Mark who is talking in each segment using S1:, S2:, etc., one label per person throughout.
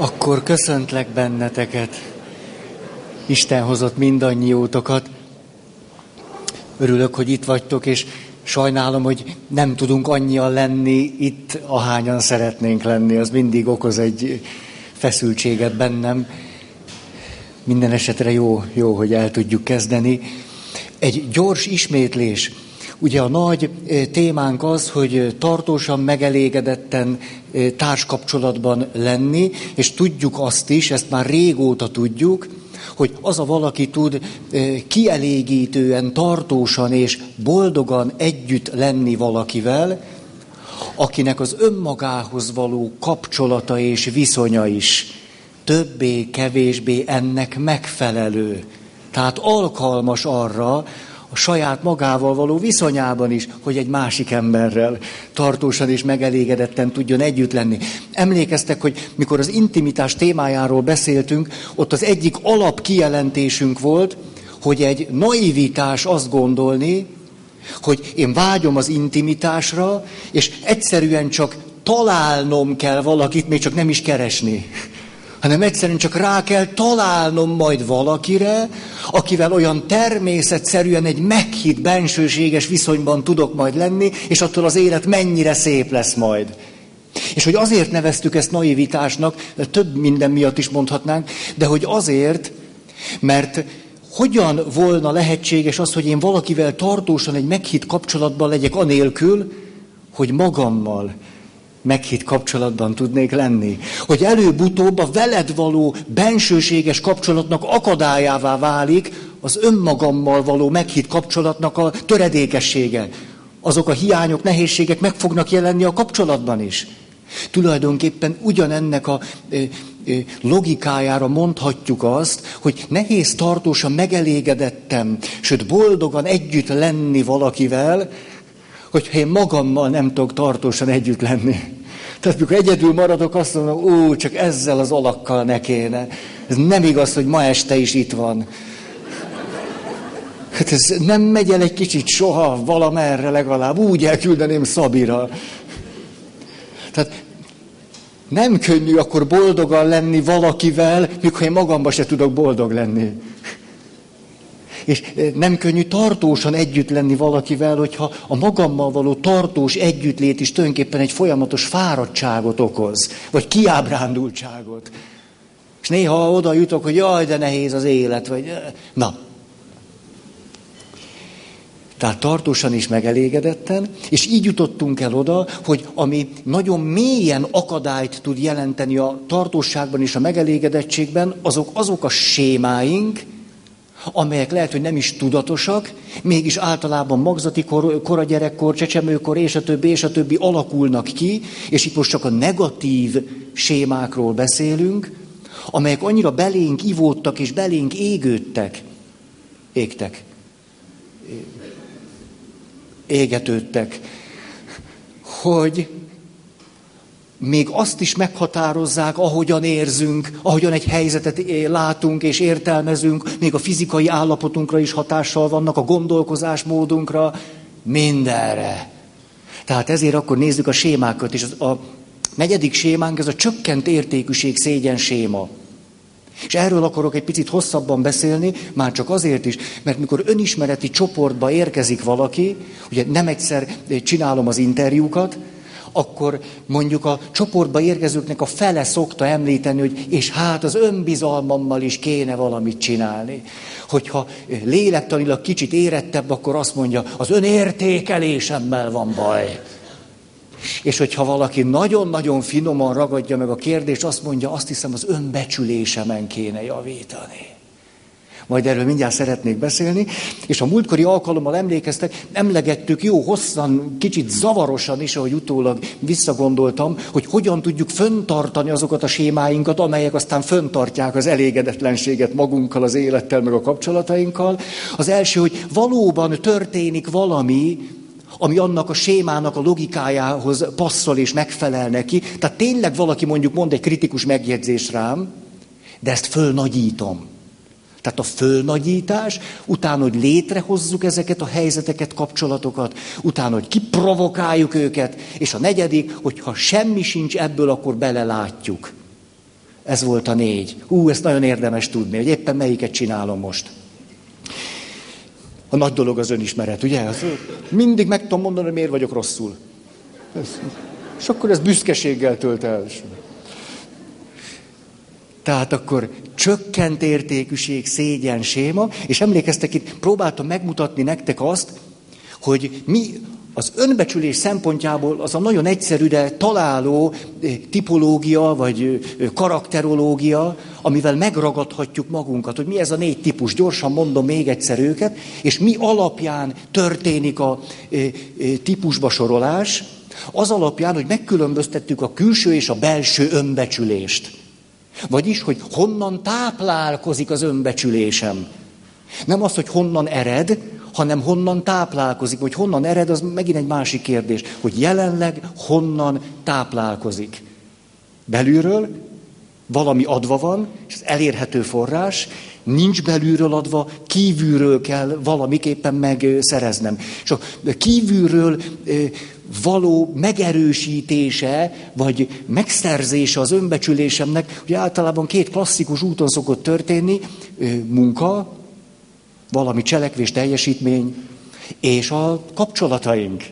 S1: Akkor köszöntlek benneteket. Isten hozott mindannyiótokat. Örülök, hogy itt vagytok, és sajnálom, hogy nem tudunk annyian lenni itt, ahányan szeretnénk lenni. Az mindig okoz egy feszültséget bennem. Minden esetre jó, jó, hogy el tudjuk kezdeni. Egy gyors ismétlés. Ugye a nagy témánk az, hogy tartósan, megelégedetten társkapcsolatban lenni, és tudjuk azt is, ezt már régóta tudjuk, hogy az a valaki tud kielégítően, tartósan és boldogan együtt lenni valakivel, akinek az önmagához való kapcsolata és viszonya is többé-kevésbé ennek megfelelő. Tehát alkalmas arra, a saját magával való viszonyában is, hogy egy másik emberrel tartósan és megelégedetten tudjon együtt lenni. Emlékeztek, hogy mikor az intimitás témájáról beszéltünk, ott az egyik alap kijelentésünk volt, hogy egy naivitás azt gondolni, hogy én vágyom az intimitásra, és egyszerűen csak találnom kell valakit, még csak nem is keresni hanem egyszerűen csak rá kell találnom majd valakire, akivel olyan természetszerűen egy meghitt, bensőséges viszonyban tudok majd lenni, és attól az élet mennyire szép lesz majd. És hogy azért neveztük ezt naivitásnak, több minden miatt is mondhatnánk, de hogy azért, mert hogyan volna lehetséges az, hogy én valakivel tartósan egy meghitt kapcsolatban legyek anélkül, hogy magammal, meghitt kapcsolatban tudnék lenni. Hogy előbb-utóbb a veled való bensőséges kapcsolatnak akadályává válik az önmagammal való meghitt kapcsolatnak a töredékessége. Azok a hiányok, nehézségek meg fognak jelenni a kapcsolatban is. Tulajdonképpen ugyanennek a logikájára mondhatjuk azt, hogy nehéz tartósan megelégedettem, sőt boldogan együtt lenni valakivel, hogyha én magammal nem tudok tartósan együtt lenni. Tehát mikor egyedül maradok, azt mondom, ó, csak ezzel az alakkal ne kéne. Ez nem igaz, hogy ma este is itt van. Hát ez nem megy el egy kicsit soha, valamerre legalább, úgy elküldeném Szabira. Tehát nem könnyű akkor boldogan lenni valakivel, mikor én magamban se tudok boldog lenni. És nem könnyű tartósan együtt lenni valakivel, hogyha a magammal való tartós együttlét is tulajdonképpen egy folyamatos fáradtságot okoz, vagy kiábrándultságot. És néha oda jutok, hogy jaj, de nehéz az élet, vagy na. Tehát tartósan is megelégedetten, és így jutottunk el oda, hogy ami nagyon mélyen akadályt tud jelenteni a tartóságban és a megelégedettségben, azok azok a sémáink, amelyek lehet, hogy nem is tudatosak, mégis általában magzati kor, kora gyerekkor, csecsemőkor, és a többi, és a többi alakulnak ki, és itt most csak a negatív sémákról beszélünk, amelyek annyira belénk ivódtak és belénk égődtek, égtek, égetődtek, hogy még azt is meghatározzák, ahogyan érzünk, ahogyan egy helyzetet látunk és értelmezünk, még a fizikai állapotunkra is hatással vannak, a gondolkozásmódunkra, mindenre. Tehát ezért akkor nézzük a sémákat, az, a negyedik sémánk, ez a csökkent értékűség szégyen séma. És erről akarok egy picit hosszabban beszélni, már csak azért is, mert mikor önismereti csoportba érkezik valaki, ugye nem egyszer csinálom az interjúkat, akkor mondjuk a csoportba érkezőknek a fele szokta említeni, hogy és hát az önbizalmammal is kéne valamit csinálni. Hogyha lélektanilag kicsit érettebb, akkor azt mondja, az önértékelésemmel van baj. És hogyha valaki nagyon-nagyon finoman ragadja meg a kérdést, azt mondja, azt hiszem, az önbecsülésemen kéne javítani majd erről mindjárt szeretnék beszélni, és a múltkori alkalommal emlékeztek, emlegettük jó hosszan, kicsit zavarosan is, ahogy utólag visszagondoltam, hogy hogyan tudjuk föntartani azokat a sémáinkat, amelyek aztán föntartják az elégedetlenséget magunkkal, az élettel, meg a kapcsolatainkkal. Az első, hogy valóban történik valami, ami annak a sémának a logikájához passzol és megfelel neki. Tehát tényleg valaki mondjuk mond egy kritikus megjegyzés rám, de ezt fölnagyítom. Tehát a fölnagyítás, utána, hogy létrehozzuk ezeket a helyzeteket, kapcsolatokat, utána, hogy kiprovokáljuk őket, és a negyedik, hogy ha semmi sincs ebből, akkor belelátjuk. Ez volt a négy. Ú, ezt nagyon érdemes tudni, hogy éppen melyiket csinálom most. A nagy dolog az önismeret, ugye? Mindig meg tudom mondani, hogy miért vagyok rosszul. És akkor ez büszkeséggel tölt el. Tehát akkor csökkent értékűség, szégyen, séma, és emlékeztek itt, próbáltam megmutatni nektek azt, hogy mi az önbecsülés szempontjából az a nagyon egyszerű, de találó eh, tipológia, vagy eh, karakterológia, amivel megragadhatjuk magunkat, hogy mi ez a négy típus. Gyorsan mondom még egyszer őket, és mi alapján történik a eh, típusba sorolás, az alapján, hogy megkülönböztettük a külső és a belső önbecsülést. Vagyis, hogy honnan táplálkozik az önbecsülésem. Nem az, hogy honnan ered, hanem honnan táplálkozik, vagy honnan ered, az megint egy másik kérdés, hogy jelenleg honnan táplálkozik. Belülről valami adva van, és ez elérhető forrás, nincs belülről adva, kívülről kell valamiképpen megszereznem. És a kívülről való megerősítése, vagy megszerzése az önbecsülésemnek, hogy általában két klasszikus úton szokott történni, munka, valami cselekvés, teljesítmény, és a kapcsolataink.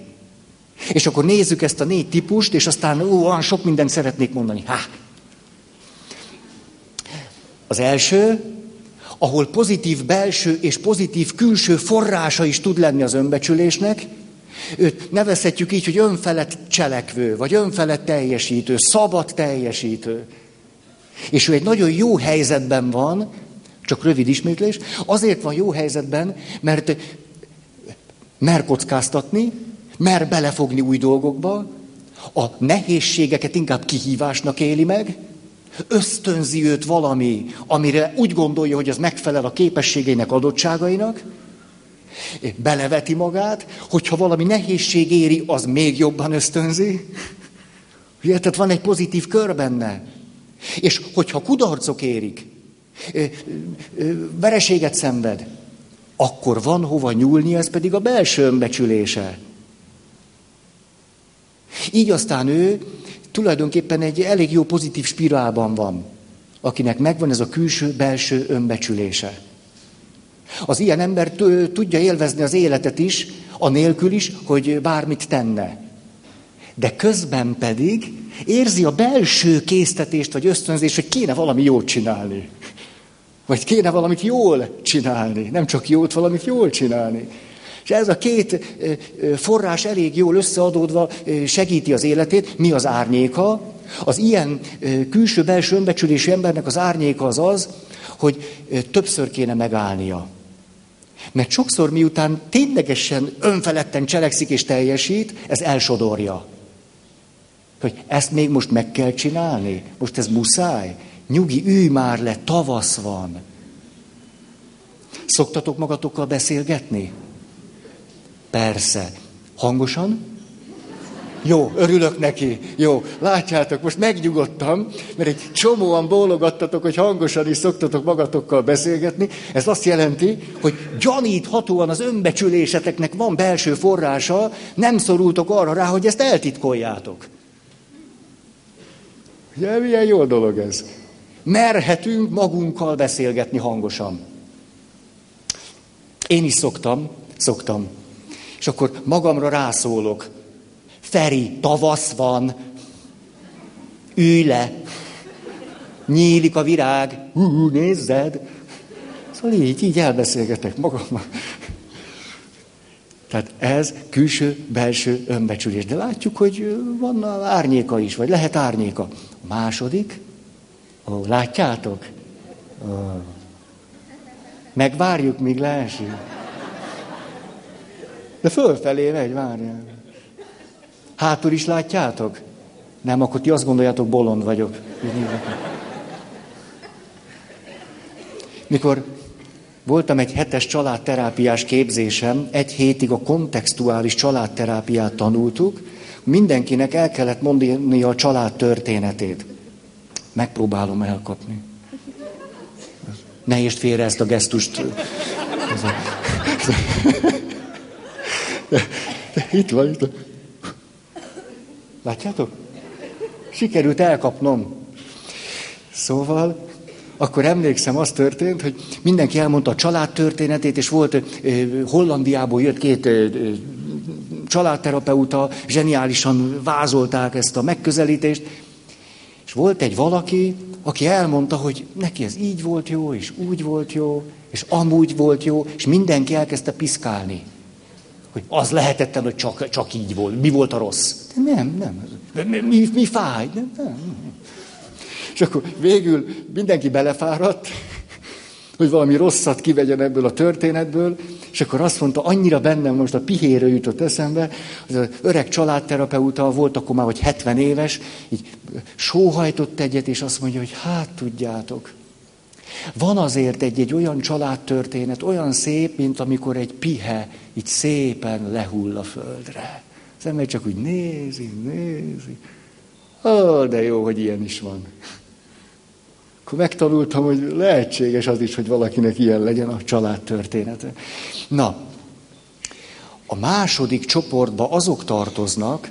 S1: És akkor nézzük ezt a négy típust, és aztán ó, olyan sok mindent szeretnék mondani. Há! Az első, ahol pozitív belső és pozitív külső forrása is tud lenni az önbecsülésnek, őt nevezhetjük így, hogy önfelett cselekvő, vagy önfelett teljesítő, szabad teljesítő. És ő egy nagyon jó helyzetben van, csak rövid ismétlés, azért van jó helyzetben, mert mer kockáztatni, mer belefogni új dolgokba, a nehézségeket inkább kihívásnak éli meg, ösztönzi őt valami, amire úgy gondolja, hogy az megfelel a képességeinek, adottságainak, beleveti magát, hogyha valami nehézség éri, az még jobban ösztönzi. Ugye, tehát van egy pozitív kör benne. És hogyha kudarcok érik, vereséget szenved, akkor van hova nyúlni, ez pedig a belső önbecsülése. Így aztán ő tulajdonképpen egy elég jó pozitív spirálban van, akinek megvan ez a külső-belső önbecsülése. Az ilyen ember tudja élvezni az életet is, anélkül is, hogy bármit tenne. De közben pedig érzi a belső késztetést vagy ösztönzést, hogy kéne valami jót csinálni. Vagy kéne valamit jól csinálni. Nem csak jót, valamit jól csinálni. És ez a két forrás elég jól összeadódva segíti az életét. Mi az árnyéka? Az ilyen külső-belső önbecsülésű embernek az árnyéka az az, hogy többször kéne megállnia. Mert sokszor miután ténylegesen önfeledten cselekszik és teljesít, ez elsodorja. Hogy ezt még most meg kell csinálni? Most ez muszáj? Nyugi, ülj már le, tavasz van. Szoktatok magatokkal beszélgetni? Persze. Hangosan? Jó, örülök neki. Jó, látjátok, most megnyugodtam, mert egy csomóan bólogattatok, hogy hangosan is szoktatok magatokkal beszélgetni. Ez azt jelenti, hogy gyaníthatóan az önbecsüléseteknek van belső forrása, nem szorultok arra rá, hogy ezt eltitkoljátok. Ugye, milyen jó dolog ez merhetünk magunkkal beszélgetni hangosan. Én is szoktam, szoktam. És akkor magamra rászólok. Feri, tavasz van. Ülj le. Nyílik a virág. Hú, nézzed. Szóval így, így elbeszélgetek magammal. Tehát ez külső-belső önbecsülés. De látjuk, hogy van árnyéka is, vagy lehet árnyéka. A második, Ó, látjátok? Ó. Megvárjuk, míg leesik. De fölfelé megy, várjál. Hátul is látjátok? Nem, akkor ti azt gondoljátok, bolond vagyok. Mikor voltam egy hetes családterápiás képzésem, egy hétig a kontextuális családterápiát tanultuk, mindenkinek el kellett mondani a család történetét. Megpróbálom elkapni. Ne értsd félre ezt a gesztust. Itt van, itt van. Látjátok? Sikerült elkapnom. Szóval, akkor emlékszem, az történt, hogy mindenki elmondta a család történetét, és volt Hollandiából jött két családterapeuta, zseniálisan vázolták ezt a megközelítést, és volt egy valaki, aki elmondta, hogy neki ez így volt jó, és úgy volt jó, és amúgy volt jó, és mindenki elkezdte piszkálni. Hogy az lehetett, hogy csak, csak így volt. Mi volt a rossz? De nem, nem. Mi, mi, mi fáj? Nem, nem. És akkor végül mindenki belefáradt, hogy valami rosszat kivegyen ebből a történetből, és akkor azt mondta, annyira bennem most a pihéről jutott eszembe, hogy az öreg családterapeuta volt akkor már, vagy 70 éves, így sóhajtott egyet, és azt mondja, hogy hát tudjátok, van azért egy-egy olyan családtörténet, olyan szép, mint amikor egy pihe így szépen lehull a földre. Az ember csak úgy nézi, nézi. Ó, de jó, hogy ilyen is van. Akkor megtanultam, hogy lehetséges az is, hogy valakinek ilyen legyen a családtörténete. Na, a második csoportba azok tartoznak,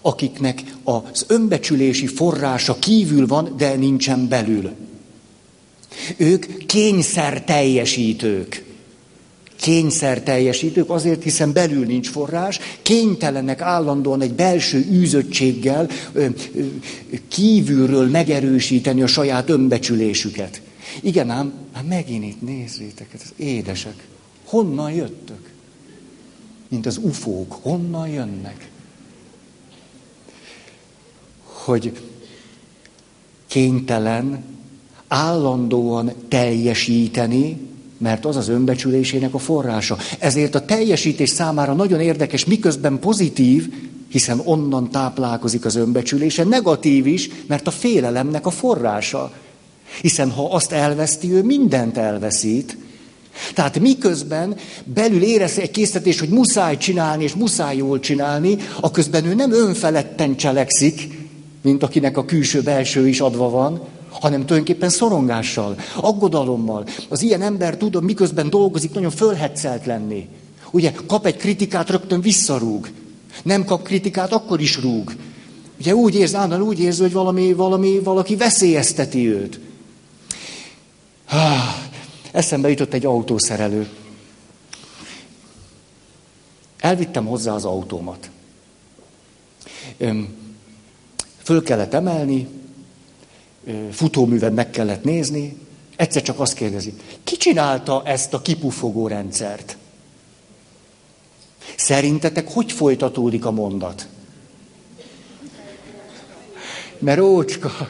S1: akiknek az önbecsülési forrása kívül van, de nincsen belül. Ők kényszer teljesítők. Kényszer teljesítők azért, hiszen belül nincs forrás, kénytelenek állandóan egy belső űzöttséggel kívülről megerősíteni a saját önbecsülésüket. Igen ám, hát megint itt nézzétek, ez édesek. Honnan jöttök? Mint az ufók, honnan jönnek? Hogy kénytelen állandóan teljesíteni, mert az az önbecsülésének a forrása. Ezért a teljesítés számára nagyon érdekes, miközben pozitív, hiszen onnan táplálkozik az önbecsülése, negatív is, mert a félelemnek a forrása. Hiszen ha azt elveszti, ő mindent elveszít. Tehát miközben belül érez egy készítés, hogy muszáj csinálni, és muszáj jól csinálni, a közben ő nem önfeledten cselekszik, mint akinek a külső-belső is adva van, hanem tulajdonképpen szorongással, aggodalommal. Az ilyen ember tudom, miközben dolgozik, nagyon fölhetszelt lenni. Ugye kap egy kritikát, rögtön visszarúg. Nem kap kritikát, akkor is rúg. Ugye úgy érzi, állandóan úgy érzi, hogy valami, valami, valaki veszélyezteti őt. Ah, eszembe jutott egy autószerelő. Elvittem hozzá az autómat. Föl kellett emelni, futóművet meg kellett nézni, egyszer csak azt kérdezi, ki csinálta ezt a kipufogó rendszert? Szerintetek hogy folytatódik a mondat? Mert ócska.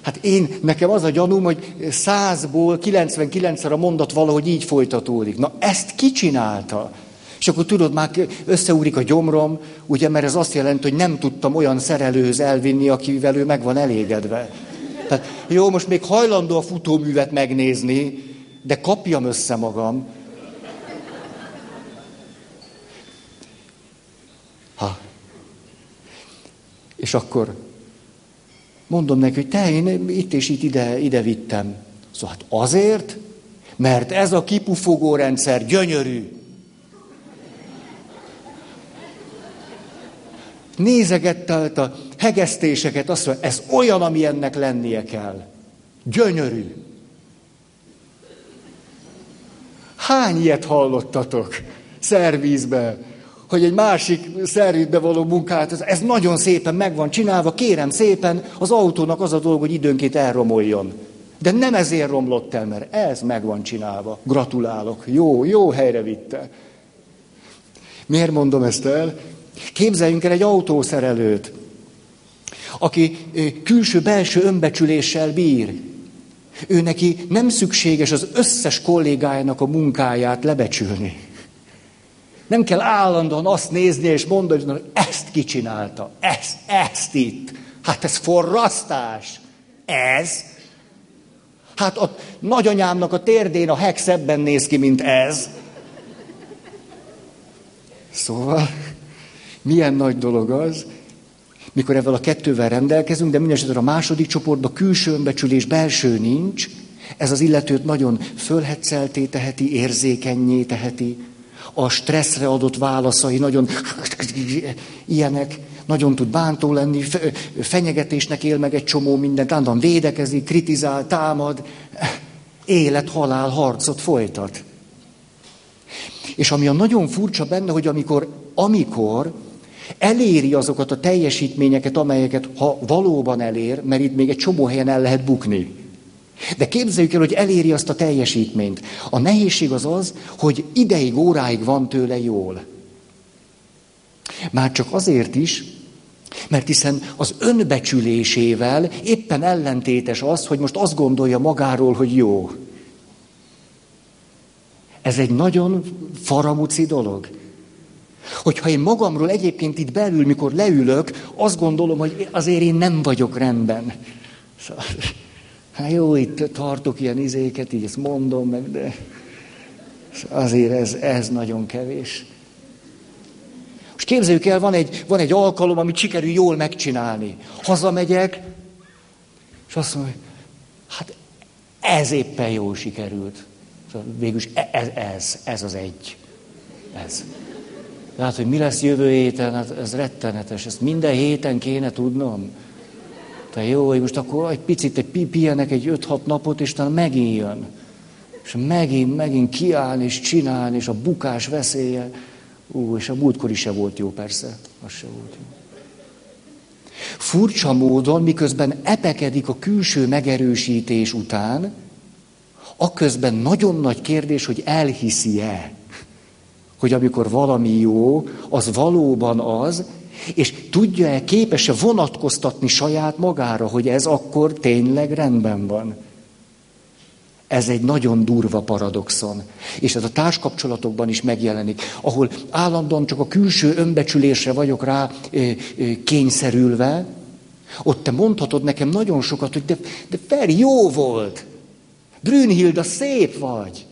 S1: Hát én, nekem az a gyanúm, hogy százból 99-szer a mondat valahogy így folytatódik. Na ezt ki csinálta? És akkor tudod, már összeúrik a gyomrom, ugye, mert ez azt jelenti, hogy nem tudtam olyan szerelőhöz elvinni, akivel ő meg van elégedve. Tehát jó, most még hajlandó a futóművet megnézni, de kapjam össze magam. Ha. És akkor mondom neki, hogy te, én itt és itt ide, ide vittem. Szóval hát azért, mert ez a kipufogó rendszer gyönyörű. Nézegette a hegesztéseket, azt mondja, ez olyan, ami ennek lennie kell. Gyönyörű. Hány ilyet hallottatok szervízbe, hogy egy másik szervizbe való munkát, ez, ez nagyon szépen meg van csinálva, kérem szépen, az autónak az a dolog, hogy időnként elromoljon. De nem ezért romlott el, mert ez meg van csinálva. Gratulálok. Jó, jó helyre vitte. Miért mondom ezt el? Képzeljünk el egy autószerelőt, aki külső-belső önbecsüléssel bír. Ő neki nem szükséges az összes kollégájának a munkáját lebecsülni. Nem kell állandóan azt nézni és mondani, hogy ezt kicsinálta, ezt, ezt itt. Hát ez forrasztás. Ez. Hát a nagyanyámnak a térdén a heg szebben néz ki, mint ez. Szóval milyen nagy dolog az, mikor ezzel a kettővel rendelkezünk, de mindesetre a második csoportban külső önbecsülés, belső nincs, ez az illetőt nagyon fölhetszelté teheti, érzékenyé teheti, a stresszre adott válaszai nagyon ilyenek, nagyon tud bántó lenni, fenyegetésnek él meg egy csomó mindent, állandóan védekezik, kritizál, támad, élet-halál harcot folytat. És ami a nagyon furcsa benne, hogy amikor, amikor eléri azokat a teljesítményeket, amelyeket ha valóban elér, mert itt még egy csomó helyen el lehet bukni. De képzeljük el, hogy eléri azt a teljesítményt. A nehézség az az, hogy ideig, óráig van tőle jól. Már csak azért is, mert hiszen az önbecsülésével éppen ellentétes az, hogy most azt gondolja magáról, hogy jó. Ez egy nagyon faramuci dolog. Hogyha én magamról egyébként itt belül, mikor leülök, azt gondolom, hogy azért én nem vagyok rendben. Szóval, hát jó, itt tartok ilyen izéket, így ezt mondom meg, de azért ez, ez nagyon kevés. Most képzeljük el, van egy, van egy alkalom, amit sikerül jól megcsinálni. Hazamegyek, és azt mondom, hogy hát ez éppen jól sikerült. Szóval végülis e, ez, ez, ez az egy. Ez. Hát, hogy mi lesz jövő héten, hát ez rettenetes. Ezt minden héten kéne tudnom. Te jó, hogy most akkor egy picit egy pihenek egy 5-6 napot, és talán megint jön. És megint, megint kiállni, és csinálni, és a bukás veszélye. Ú, és a múltkor is se volt jó, persze. Az se volt jó. Furcsa módon, miközben epekedik a külső megerősítés után, akközben nagyon nagy kérdés, hogy elhiszi-e, hogy amikor valami jó, az valóban az, és tudja-e, képes-e vonatkoztatni saját magára, hogy ez akkor tényleg rendben van. Ez egy nagyon durva paradoxon. És ez a társkapcsolatokban is megjelenik, ahol állandóan csak a külső önbecsülésre vagyok rá kényszerülve, ott te mondhatod nekem nagyon sokat, hogy de, de Feri, jó volt. Brünnhilda, szép vagy.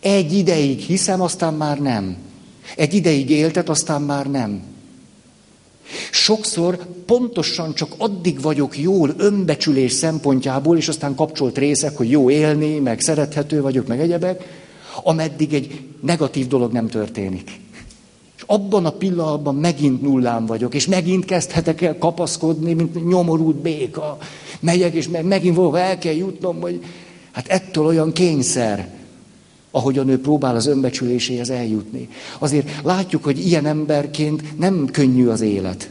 S1: Egy ideig hiszem, aztán már nem. Egy ideig éltet, aztán már nem. Sokszor pontosan csak addig vagyok jól önbecsülés szempontjából, és aztán kapcsolt részek, hogy jó élni, meg szerethető vagyok, meg egyebek, ameddig egy negatív dolog nem történik. És abban a pillanatban megint nullán vagyok, és megint kezdhetek el kapaszkodni, mint nyomorult béka. Megyek, és megint valahol el kell jutnom, hogy hát ettől olyan kényszer, ahogyan ő próbál az önbecsüléséhez eljutni. Azért látjuk, hogy ilyen emberként nem könnyű az élet.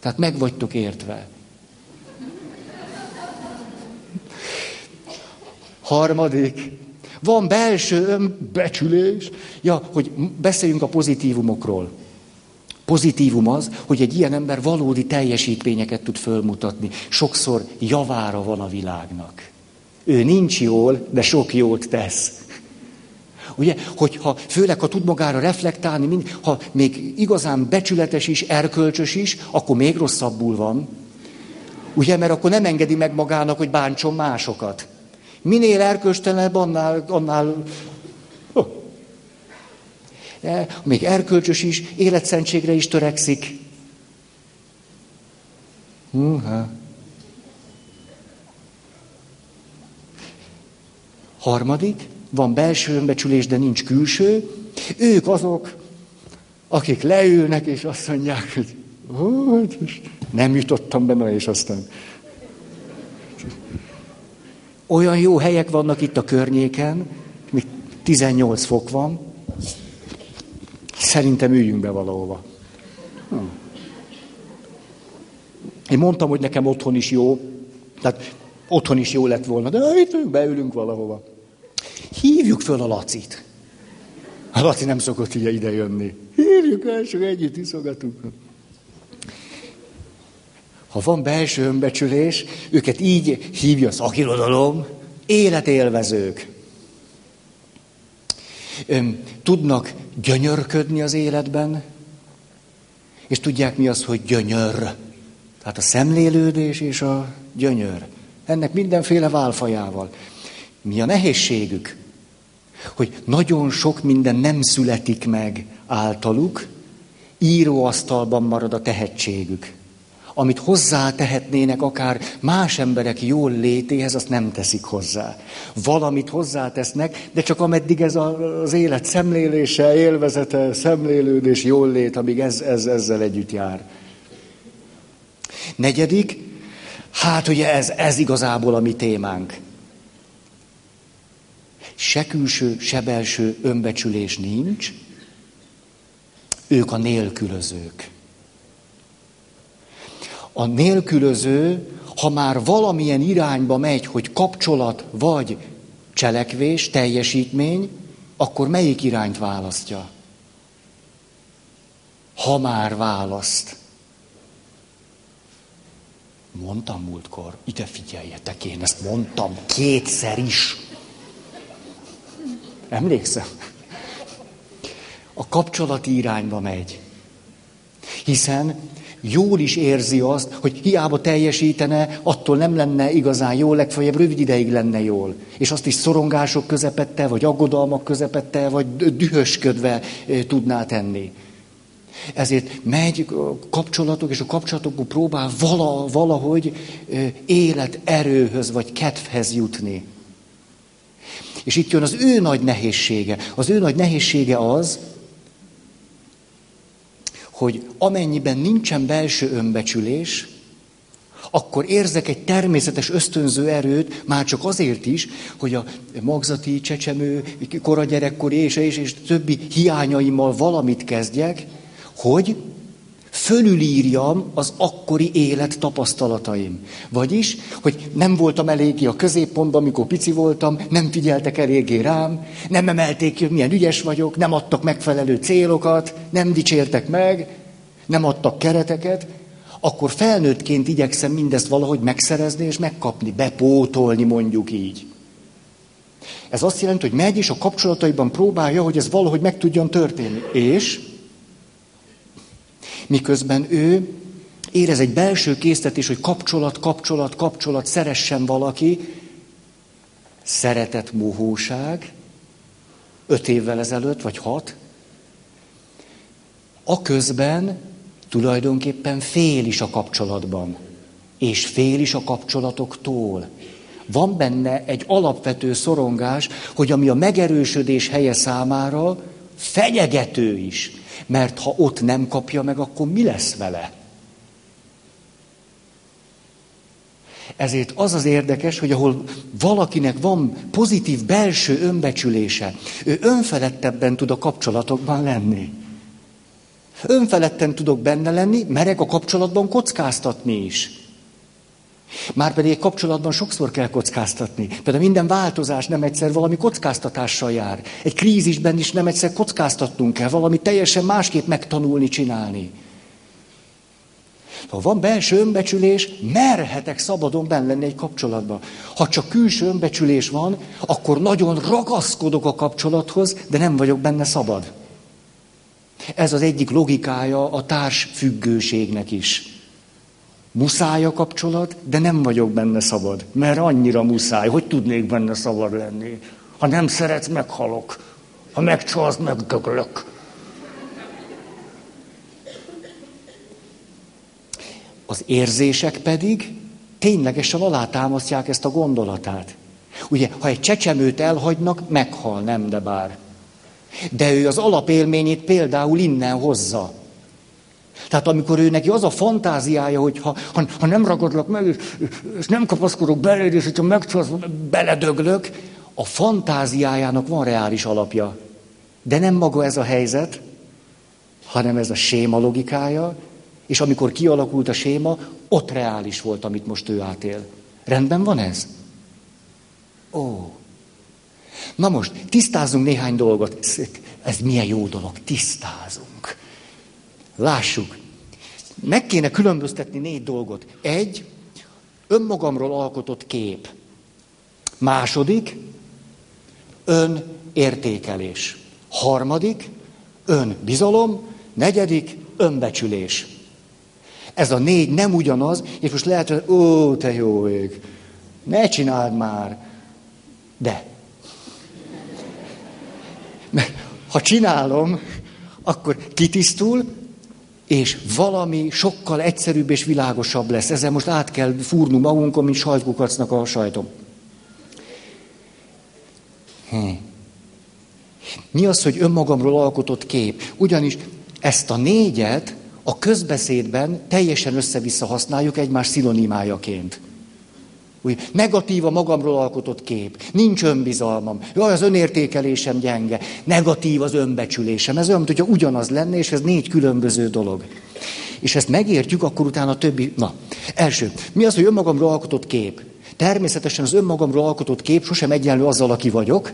S1: Tehát meg vagytok értve. Harmadik. Van belső önbecsülés. Ja, hogy beszéljünk a pozitívumokról. Pozitívum az, hogy egy ilyen ember valódi teljesítményeket tud fölmutatni. Sokszor javára van a világnak. Ő nincs jól, de sok jót tesz. Ugye, hogyha főleg, ha tud magára reflektálni, mind, ha még igazán becsületes is, erkölcsös is, akkor még rosszabbul van. Ugye, mert akkor nem engedi meg magának, hogy bántson másokat. Minél erkölcstelenebb, annál, annál. De, még erkölcsös is, életszentségre is törekszik. Húha. Harmadik, van belső önbecsülés, de nincs külső. Ők azok, akik leülnek, és azt mondják, hogy hát nem jutottam be, és aztán... Olyan jó helyek vannak itt a környéken, még 18 fok van. Szerintem üljünk be valahova. Én mondtam, hogy nekem otthon is jó, tehát otthon is jó lett volna, de itt beülünk valahova. Hívjuk föl a Lacit. A Laci nem szokott ugye ide jönni. Hívjuk el, csak együtt iszogatunk. Ha van belső önbecsülés, őket így hívja a szakirodalom, életélvezők. Tudnak gyönyörködni az életben, és tudják mi az, hogy gyönyör. Tehát a szemlélődés és a gyönyör. Ennek mindenféle válfajával. Mi a nehézségük? Hogy nagyon sok minden nem születik meg általuk, íróasztalban marad a tehetségük. amit hozzá tehetnének akár más emberek jól létéhez, azt nem teszik hozzá. Valamit hozzátesznek, de csak ameddig ez az élet szemlélése, élvezete, szemlélődés, jól lét, amíg ez, ez ezzel együtt jár. Negyedik, hát ugye ez, ez igazából a mi témánk. Se külső, se belső önbecsülés nincs, ők a nélkülözők. A nélkülöző, ha már valamilyen irányba megy, hogy kapcsolat vagy cselekvés, teljesítmény, akkor melyik irányt választja? Ha már választ. Mondtam múltkor, ide figyeljetek, én ezt mondtam kétszer is. Emlékszem? A kapcsolati irányba megy. Hiszen jól is érzi azt, hogy hiába teljesítene, attól nem lenne igazán jó, legfeljebb rövid ideig lenne jól. És azt is szorongások közepette, vagy aggodalmak közepette, vagy dühösködve tudná tenni. Ezért megy kapcsolatok, és a kapcsolatokból próbál vala, valahogy élet erőhöz, vagy kedvhez jutni. És itt jön az ő nagy nehézsége. Az ő nagy nehézsége az, hogy amennyiben nincsen belső önbecsülés, akkor érzek egy természetes ösztönző erőt, már csak azért is, hogy a magzati, csecsemő, koragyerekkori és, és, és többi hiányaimmal valamit kezdjek, hogy fölülírjam az akkori élet tapasztalataim. Vagyis, hogy nem voltam eléggé a középpontban, amikor pici voltam, nem figyeltek eléggé rám, nem emelték hogy milyen ügyes vagyok, nem adtak megfelelő célokat, nem dicsértek meg, nem adtak kereteket, akkor felnőttként igyekszem mindezt valahogy megszerezni és megkapni, bepótolni mondjuk így. Ez azt jelenti, hogy megy és a kapcsolataiban próbálja, hogy ez valahogy meg tudjon történni. És miközben ő érez egy belső késztetés, hogy kapcsolat, kapcsolat, kapcsolat, szeressen valaki, szeretet mohóság, öt évvel ezelőtt, vagy hat, a közben tulajdonképpen fél is a kapcsolatban, és fél is a kapcsolatoktól. Van benne egy alapvető szorongás, hogy ami a megerősödés helye számára fenyegető is. Mert ha ott nem kapja meg, akkor mi lesz vele? Ezért az az érdekes, hogy ahol valakinek van pozitív belső önbecsülése, ő önfelettebben tud a kapcsolatokban lenni. Önfeledten tudok benne lenni, merek a kapcsolatban kockáztatni is. Márpedig egy kapcsolatban sokszor kell kockáztatni. Például minden változás nem egyszer valami kockáztatással jár. Egy krízisben is nem egyszer kockáztatnunk kell, valami teljesen másképp megtanulni, csinálni. Ha van belső önbecsülés, merhetek szabadon benne lenni egy kapcsolatban. Ha csak külső önbecsülés van, akkor nagyon ragaszkodok a kapcsolathoz, de nem vagyok benne szabad. Ez az egyik logikája a társfüggőségnek is. Muszáj a kapcsolat, de nem vagyok benne szabad, mert annyira muszáj. Hogy tudnék benne szabad lenni? Ha nem szeretsz, meghalok. Ha megcsalsz, megdöglök. Az érzések pedig ténylegesen alátámasztják ezt a gondolatát. Ugye, ha egy csecsemőt elhagynak, meghal, nem, de bár. De ő az alapélményét például innen hozza. Tehát amikor ő neki az a fantáziája, hogy ha, ha, ha nem ragadlak meg, és, és nem kapaszkodok bele, és hogyha megcsalsz, beledöglök, a fantáziájának van reális alapja. De nem maga ez a helyzet, hanem ez a séma logikája, és amikor kialakult a séma, ott reális volt, amit most ő átél. Rendben van ez? Ó. Na most, tisztázunk néhány dolgot. Ez milyen jó dolog, tisztázunk. Lássuk. Meg kéne különböztetni négy dolgot. Egy, önmagamról alkotott kép. Második, önértékelés. Harmadik, önbizalom. Negyedik, önbecsülés. Ez a négy nem ugyanaz, és most lehet, hogy ó, te jó ég, ne csináld már. De. Mert ha csinálom, akkor kitisztul, és valami sokkal egyszerűbb és világosabb lesz. Ezzel most át kell fúrnunk magunkon, mint sajtkukacnak a sajtom. Hm. Mi az, hogy önmagamról alkotott kép? Ugyanis ezt a négyet a közbeszédben teljesen össze-vissza használjuk egymás szinonimájaként. Úgy, negatív a magamról alkotott kép, nincs önbizalmam, jaj, az önértékelésem gyenge, negatív az önbecsülésem. Ez olyan, mintha ugyanaz lenne, és ez négy különböző dolog. És ezt megértjük, akkor utána a többi... Na, első, mi az, hogy önmagamról alkotott kép? Természetesen az önmagamról alkotott kép sosem egyenlő azzal, aki vagyok,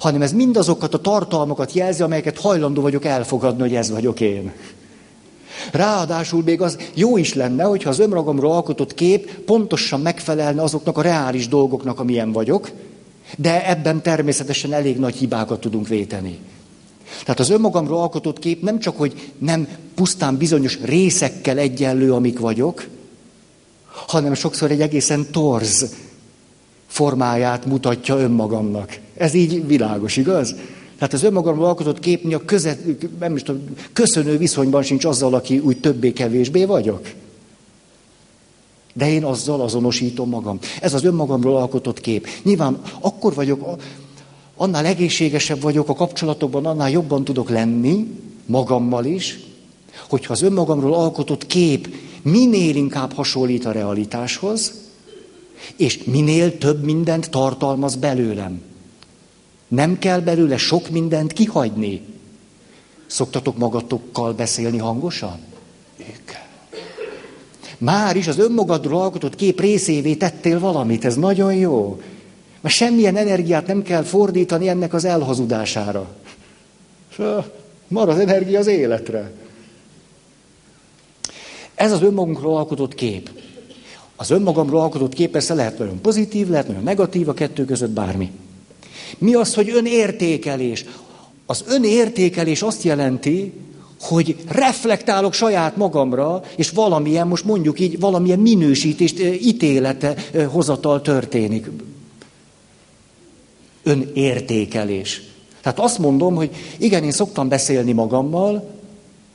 S1: hanem ez mindazokat a tartalmakat jelzi, amelyeket hajlandó vagyok elfogadni, hogy ez vagyok én. Ráadásul még az jó is lenne, hogyha az önmagamról alkotott kép pontosan megfelelne azoknak a reális dolgoknak, amilyen vagyok, de ebben természetesen elég nagy hibákat tudunk véteni. Tehát az önmagamról alkotott kép nem csak, hogy nem pusztán bizonyos részekkel egyenlő, amik vagyok, hanem sokszor egy egészen torz formáját mutatja önmagamnak. Ez így világos, igaz? Tehát az önmagamról alkotott kép a köze, nem is tudom, köszönő viszonyban sincs azzal, aki úgy többé-kevésbé vagyok. De én azzal azonosítom magam. Ez az önmagamról alkotott kép. Nyilván akkor vagyok, annál egészségesebb vagyok a kapcsolatokban, annál jobban tudok lenni, magammal is, hogyha az önmagamról alkotott kép minél inkább hasonlít a realitáshoz, és minél több mindent tartalmaz belőlem. Nem kell belőle sok mindent kihagyni. Szoktatok magatokkal beszélni hangosan? Igen. Már is az önmagadról alkotott kép részévé tettél valamit, ez nagyon jó. Mert semmilyen energiát nem kell fordítani ennek az elhazudására. Mar az energia az életre. Ez az önmagunkról alkotott kép. Az önmagamról alkotott kép persze lehet nagyon pozitív, lehet nagyon negatív, a kettő között bármi. Mi az, hogy önértékelés? Az önértékelés azt jelenti, hogy reflektálok saját magamra, és valamilyen, most mondjuk így, valamilyen minősítést, ítélete hozatal történik. Önértékelés. Tehát azt mondom, hogy igen, én szoktam beszélni magammal,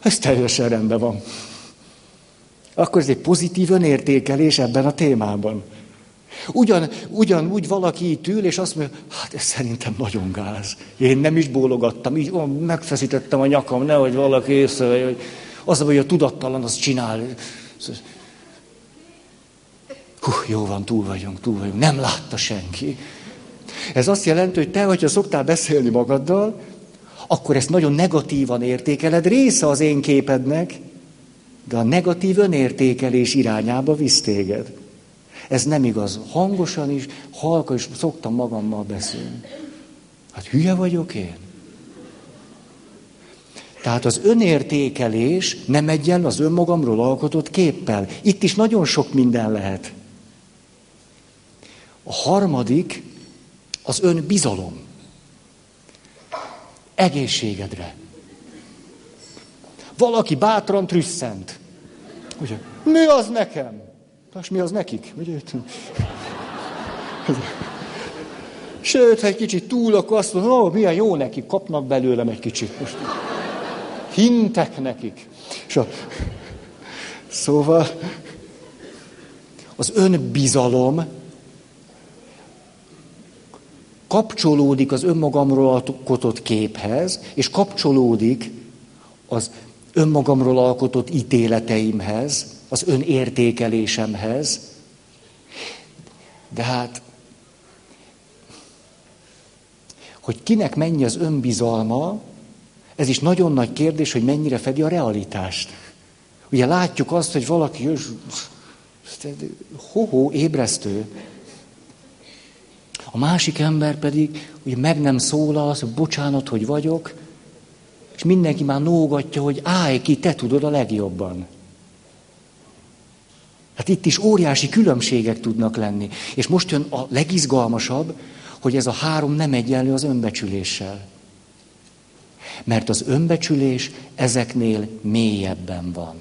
S1: ez teljesen rendben van. Akkor ez egy pozitív önértékelés ebben a témában. Ugyan, ugyanúgy valaki itt ül, és azt mondja, hát ez szerintem nagyon gáz. Én nem is bólogattam, így ó, megfeszítettem a nyakam, nehogy valaki észre, hogy az, hogy a tudattalan az csinál. Hú, jó van, túl vagyunk, túl vagyunk. Nem látta senki. Ez azt jelenti, hogy te, hogyha szoktál beszélni magaddal, akkor ezt nagyon negatívan értékeled, része az én képednek, de a negatív önértékelés irányába visz téged. Ez nem igaz. Hangosan is, halka is szoktam magammal beszélni. Hát hülye vagyok én? Tehát az önértékelés nem egyen az önmagamról alkotott képpel. Itt is nagyon sok minden lehet. A harmadik az önbizalom. Egészségedre. Valaki bátran trüsszent. Ugye, mi az nekem? És mi az nekik? Ugye? Sőt, ha egy kicsit túl, akkor azt mondom, ó, milyen jó nekik, kapnak belőlem egy kicsit. Most hintek nekik. És. Szóval az önbizalom kapcsolódik az önmagamról alkotott képhez, és kapcsolódik az önmagamról alkotott ítéleteimhez, az önértékelésemhez. De hát, hogy kinek mennyi az önbizalma, ez is nagyon nagy kérdés, hogy mennyire fedi a realitást. Ugye látjuk azt, hogy valaki, hoho, ébresztő. A másik ember pedig, hogy meg nem szólal, hogy bocsánat, hogy vagyok, és mindenki már nógatja, hogy állj ki, te tudod a legjobban. Hát itt is óriási különbségek tudnak lenni. És most jön a legizgalmasabb, hogy ez a három nem egyenlő az önbecsüléssel. Mert az önbecsülés ezeknél mélyebben van.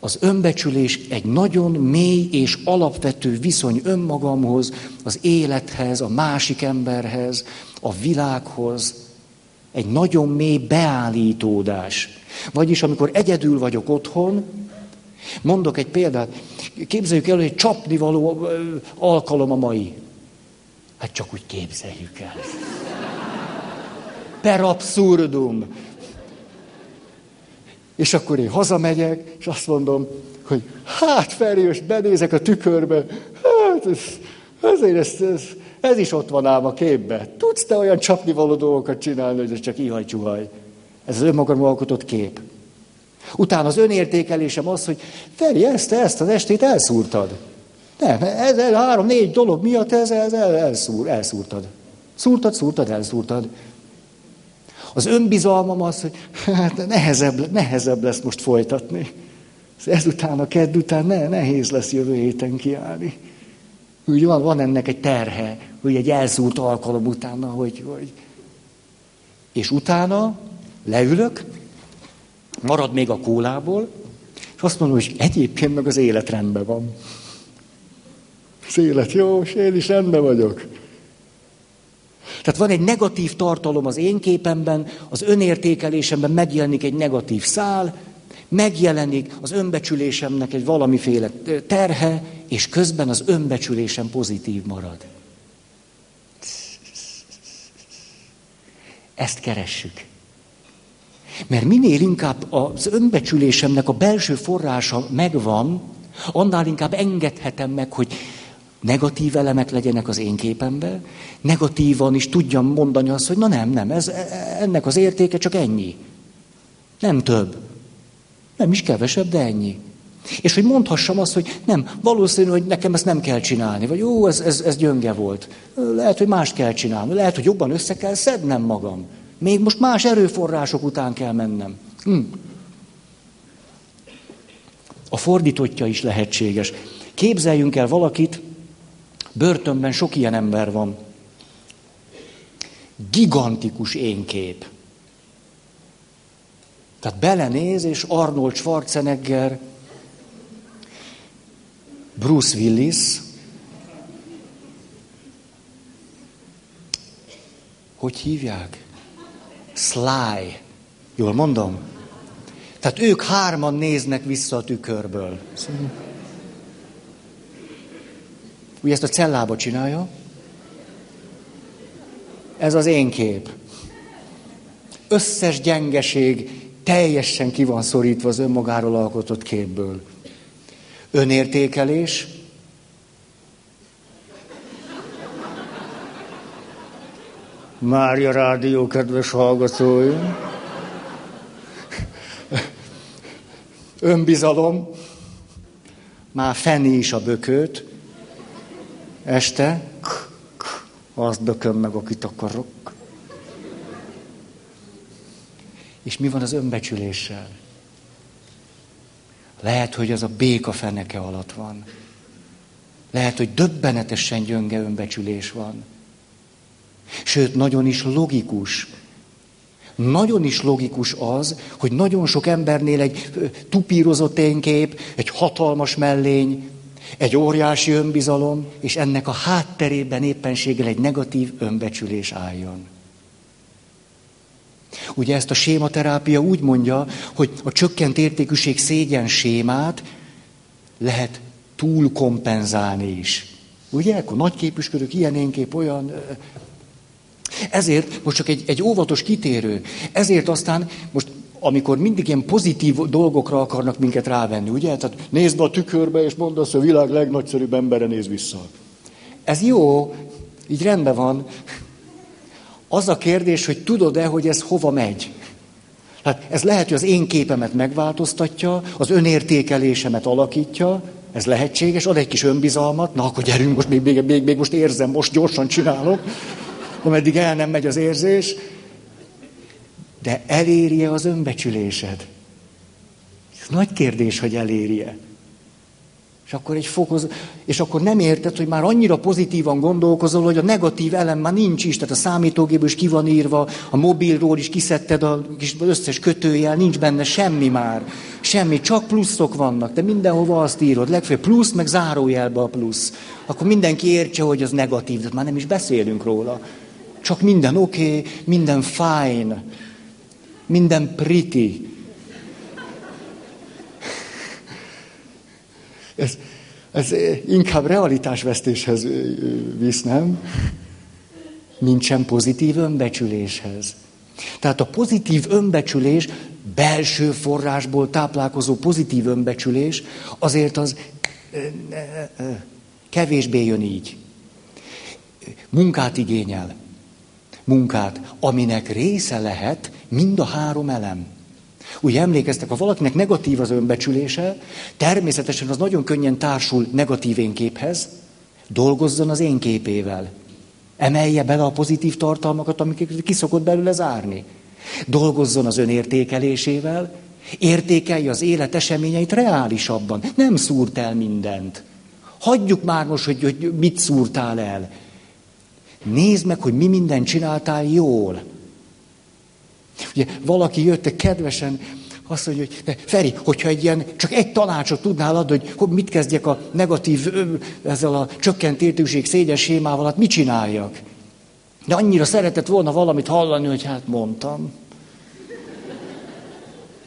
S1: Az önbecsülés egy nagyon mély és alapvető viszony önmagamhoz, az élethez, a másik emberhez, a világhoz, Egy nagyon mély beállítódás. Vagyis amikor egyedül vagyok otthon, mondok egy példát, képzeljük el, hogy egy csapnivaló alkalom a mai. Hát csak úgy képzeljük el. Per abszurdum. És akkor én hazamegyek, és azt mondom, hogy hát Feri, most benézek a tükörbe, hát ez, ezért ez, ez, ez is ott van ám a képbe. Tudsz te olyan csapnivaló dolgokat csinálni, hogy ez csak ihaj-csuhaj. Ez az önmagam alkotott kép. Utána az önértékelésem az, hogy Feri, ezt, ezt az estét elszúrtad. Nem, ez, ez három-négy dolog miatt ez, ez el, elszúr, elszúrtad. Szúrtad, szúrtad, elszúrtad. Az önbizalmam az, hogy hát nehezebb, nehezebb lesz most folytatni. Ezután, a kedd után ne, nehéz lesz jövő héten kiállni. Úgy van, van ennek egy terhe, hogy egy elszúrt alkalom utána, hogy, hogy... És utána leülök, marad még a kólából, és azt mondom, hogy egyébként meg az élet rendben van. Az élet jó, és én is rendben vagyok. Tehát van egy negatív tartalom az én képemben, az önértékelésemben megjelenik egy negatív szál, megjelenik az önbecsülésemnek egy valamiféle terhe, és közben az önbecsülésem pozitív marad. Ezt keressük. Mert minél inkább az önbecsülésemnek a belső forrása megvan, annál inkább engedhetem meg, hogy negatív elemek legyenek az én képemben, negatívan is tudjam mondani azt, hogy na nem, nem, ez, ennek az értéke csak ennyi. Nem több. Nem is kevesebb, de ennyi. És hogy mondhassam azt, hogy nem, valószínű, hogy nekem ezt nem kell csinálni, vagy jó, ez, ez, ez gyönge volt. Lehet, hogy más kell csinálni, lehet, hogy jobban össze kell szednem magam. Még most más erőforrások után kell mennem. Hm. A fordítottja is lehetséges. Képzeljünk el valakit, börtönben sok ilyen ember van. Gigantikus énkép. Tehát belenéz, és Arnold Schwarzenegger, Bruce Willis, hogy hívják? Sly. Jól mondom? Tehát ők hárman néznek vissza a tükörből. Ugye ezt a cellába csinálja? Ez az én kép. Összes gyengeség teljesen ki van szorítva az önmagáról alkotott képből. Önértékelés, Mária Rádió kedves hallgatói. Önbizalom, már fenni is a bököt, este, azt bököm meg, akit akarok. És mi van az önbecsüléssel? Lehet, hogy az a béka feneke alatt van. Lehet, hogy döbbenetesen gyönge önbecsülés van. Sőt, nagyon is logikus. Nagyon is logikus az, hogy nagyon sok embernél egy tupírozott énkép, egy hatalmas mellény, egy óriási önbizalom, és ennek a hátterében éppenséggel egy negatív önbecsülés álljon. Ugye ezt a sématerápia úgy mondja, hogy a csökkent értékűség szégyen sémát lehet túl kompenzálni is. Ugye? Akkor nagyképűsködök, ilyen énkép, olyan. Ezért, most csak egy, egy óvatos kitérő, ezért aztán most amikor mindig ilyen pozitív dolgokra akarnak minket rávenni, ugye? Tehát nézd be a tükörbe, és mondd azt, a világ legnagyszerűbb embere néz vissza. Ez jó, így rendben van. Az a kérdés, hogy tudod-e, hogy ez hova megy? Hát ez lehet, hogy az én képemet megváltoztatja, az önértékelésemet alakítja, ez lehetséges, ad egy kis önbizalmat, na akkor gyerünk, most még, még, még, még most érzem, most gyorsan csinálok, ameddig el nem megy az érzés, de elérje az önbecsülésed. Ez nagy kérdés, hogy elérje. És akkor egy fokoz, és akkor nem érted, hogy már annyira pozitívan gondolkozol, hogy a negatív elem már nincs is, tehát a számítógéből is ki van írva, a mobilról is kiszedted a kis összes kötőjel, nincs benne semmi már. Semmi, csak pluszok vannak, de mindenhova azt írod, legfeljebb plusz, meg zárójelbe a plusz. Akkor mindenki értse, hogy az negatív, de már nem is beszélünk róla. Csak minden oké, okay, minden fine, minden pretty. Ez, ez inkább realitásvesztéshez visz, nem? Mint sem pozitív önbecsüléshez. Tehát a pozitív önbecsülés, belső forrásból táplálkozó pozitív önbecsülés, azért az kevésbé jön így. Munkát igényel. Munkát, aminek része lehet mind a három elem. Ugye emlékeztek, ha valakinek negatív az önbecsülése, természetesen az nagyon könnyen társul negatív énképhez, dolgozzon az én képével. Emelje bele a pozitív tartalmakat, amiket kiszokott belőle zárni. Dolgozzon az önértékelésével, értékelje az élet eseményeit reálisabban. Nem szúrt el mindent. Hagyjuk már most, hogy, hogy mit szúrtál el. Nézd meg, hogy mi mindent csináltál jól. Ugye valaki jött kedvesen, azt mondja, hogy Feri, hogyha egy ilyen, csak egy tanácsot tudnál adni, hogy mit kezdjek a negatív, ezzel a csökkent értőség szégyen sémával, hát mit csináljak? De annyira szeretett volna valamit hallani, hogy hát mondtam.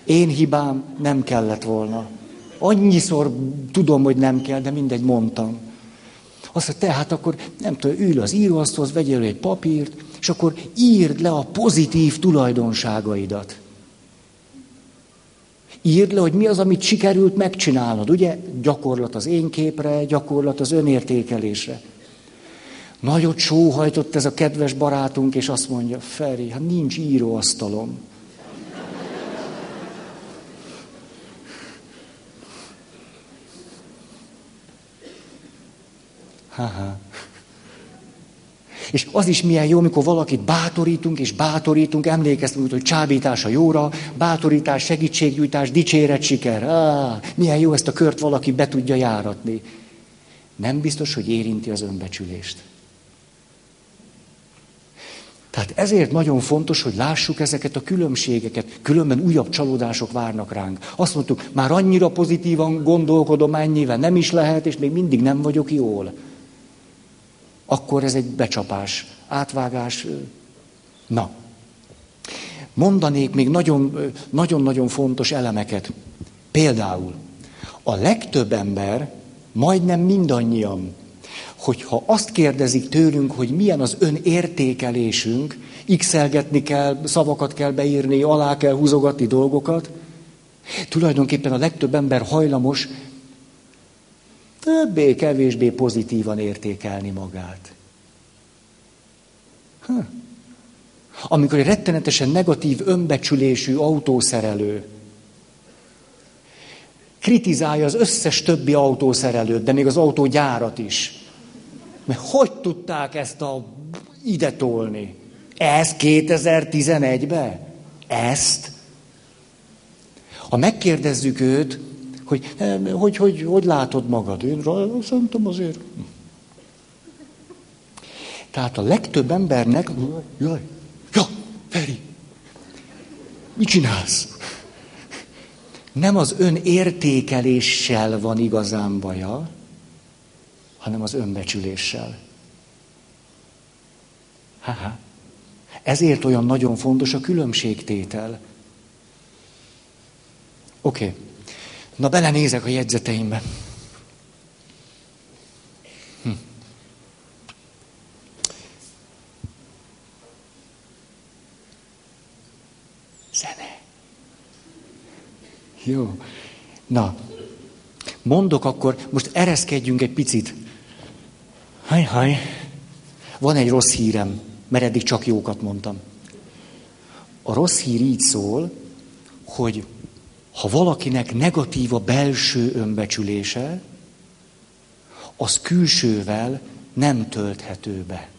S1: Én hibám nem kellett volna. Annyiszor tudom, hogy nem kell, de mindegy, mondtam. Azt mondja, tehát akkor nem tudom, ül az íróasztalhoz, vegyél egy papírt, és akkor írd le a pozitív tulajdonságaidat. Írd le, hogy mi az, amit sikerült megcsinálnod. Ugye gyakorlat az én képre, gyakorlat az önértékelésre. Nagyot sóhajtott ez a kedves barátunk, és azt mondja, Feri, hát nincs íróasztalom. Ha-ha. És az is milyen jó, amikor valakit bátorítunk, és bátorítunk, emlékeztem úgy, hogy csábítás a jóra, bátorítás, segítségnyújtás, dicséret, siker. Á, milyen jó ezt a kört valaki be tudja járatni. Nem biztos, hogy érinti az önbecsülést. Tehát ezért nagyon fontos, hogy lássuk ezeket a különbségeket, különben újabb csalódások várnak ránk. Azt mondtuk, már annyira pozitívan gondolkodom, ennyivel nem is lehet, és még mindig nem vagyok jól akkor ez egy becsapás, átvágás. Na, mondanék még nagyon-nagyon fontos elemeket. Például a legtöbb ember, majdnem mindannyian, hogyha azt kérdezik tőlünk, hogy milyen az önértékelésünk, x kell, szavakat kell beírni, alá kell húzogatni dolgokat, tulajdonképpen a legtöbb ember hajlamos többé-kevésbé pozitívan értékelni magát. Ha. Amikor egy rettenetesen negatív önbecsülésű autószerelő kritizálja az összes többi autószerelőt, de még az autógyárat is. Mert hogy tudták ezt a ide tolni? Ez 2011-ben? Ezt? Ha megkérdezzük őt, hogy hogy, hogy, hogy látod magad? Én szerintem azért. Tehát a legtöbb embernek, jaj, ja, Feri, mit csinálsz? Nem az önértékeléssel van igazán baja, hanem az önbecsüléssel. Ha-ha. Ezért olyan nagyon fontos a különbségtétel. Oké. Okay. Na, belenézek a jegyzeteimbe. Hm. Zene. Jó. Na, mondok akkor, most ereszkedjünk egy picit. Haj, haj. Van egy rossz hírem, mert eddig csak jókat mondtam. A rossz hír így szól, hogy ha valakinek negatív a belső önbecsülése, az külsővel nem tölthető be.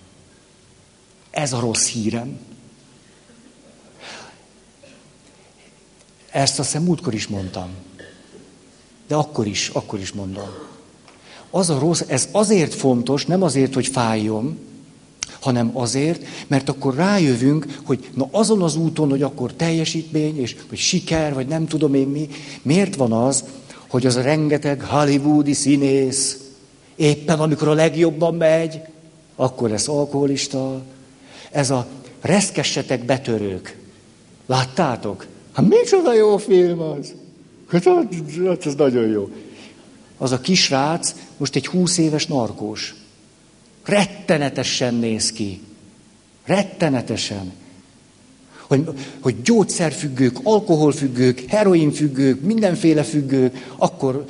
S1: Ez a rossz hírem. Ezt azt hiszem múltkor is mondtam. De akkor is, akkor is mondom. Az a rossz, ez azért fontos, nem azért, hogy fájjon, hanem azért, mert akkor rájövünk, hogy na azon az úton, hogy akkor teljesítmény, és hogy siker, vagy nem tudom én mi, miért van az, hogy az a rengeteg hollywoodi színész éppen amikor a legjobban megy, akkor lesz alkoholista, Ez a reszkessetek betörők. Láttátok? Hát micsoda jó film az! Hát, hát ez nagyon jó. Az a kisrác most egy húsz éves narkós. Rettenetesen néz ki. Rettenetesen. Hogy, hogy gyógyszerfüggők, alkoholfüggők, heroinfüggők, mindenféle függők, akkor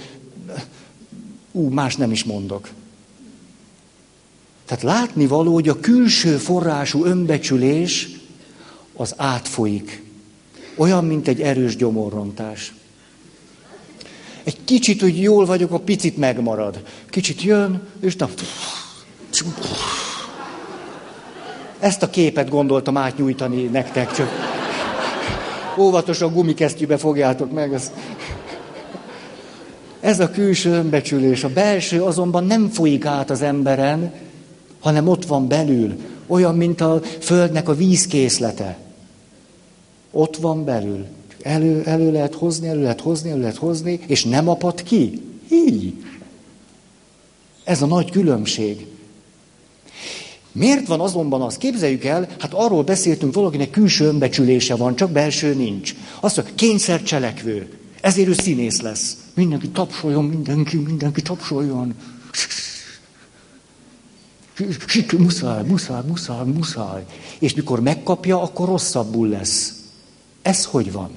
S1: ú, más nem is mondok. Tehát látni való, hogy a külső forrású önbecsülés az átfolyik. Olyan, mint egy erős gyomorrontás. Egy kicsit, hogy jól vagyok, a picit megmarad. Kicsit jön, és nem. Ezt a képet gondoltam átnyújtani nektek, csak óvatosan gumikesztyűbe fogjátok meg. Ezt. Ez a külső önbecsülés. A belső azonban nem folyik át az emberen, hanem ott van belül. Olyan, mint a földnek a vízkészlete. Ott van belül. Elő, elő lehet hozni, elő lehet hozni, elő lehet hozni, és nem apad ki. Így. Ez a nagy különbség. Miért van azonban az? Képzeljük el, hát arról beszéltünk, valakinek külső önbecsülése van, csak belső nincs. Azt mondja, kényszer cselekvő. Ezért ő színész lesz. Mindenki tapsoljon, mindenki, mindenki tapsoljon. Muszáj, muszáj, muszáj, muszáj. És mikor megkapja, akkor rosszabbul lesz. Ez hogy van?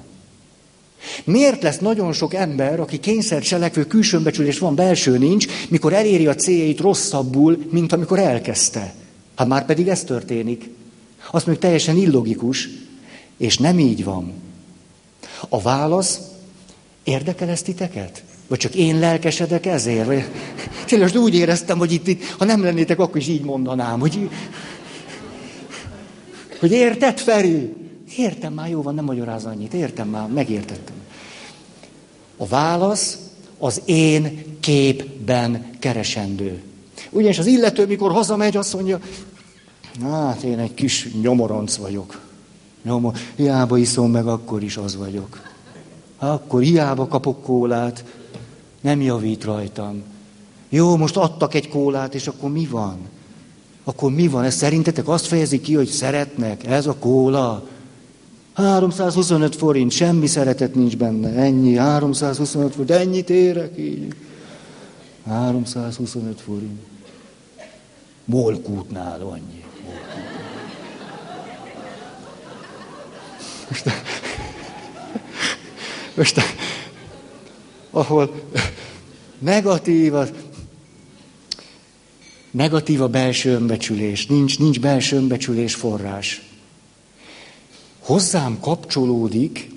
S1: Miért lesz nagyon sok ember, aki kényszer cselekvő külsőnbecsülés van, belső nincs, mikor eléri a céljait rosszabbul, mint amikor elkezdte? Hát már pedig ez történik. Azt mondjuk teljesen illogikus, és nem így van. A válasz, érdekel ezt titeket? Vagy csak én lelkesedek ezért? Vagy... Tényleg úgy éreztem, hogy itt, itt, ha nem lennétek, akkor is így mondanám, hogy... Hogy érted, Feri? Értem már, jó van, nem magyaráz annyit. Értem már, megértettem. A válasz az én képben keresendő. Ugyanis az illető, mikor hazamegy, azt mondja, hát én egy kis nyomoronc vagyok. Nyomor, hiába iszom meg, akkor is az vagyok. Akkor hiába kapok kólát, nem javít rajtam. Jó, most adtak egy kólát, és akkor mi van? Akkor mi van? Ez szerintetek azt fejezi ki, hogy szeretnek? Ez a kóla? 325 forint, semmi szeretet nincs benne. Ennyi, 325 forint, de ennyit érek így. 325 forint. Molkútnál annyi. Most, most ahol negatív a, negatív a belső önbecsülés, nincs, nincs belső önbecsülés forrás. Hozzám kapcsolódik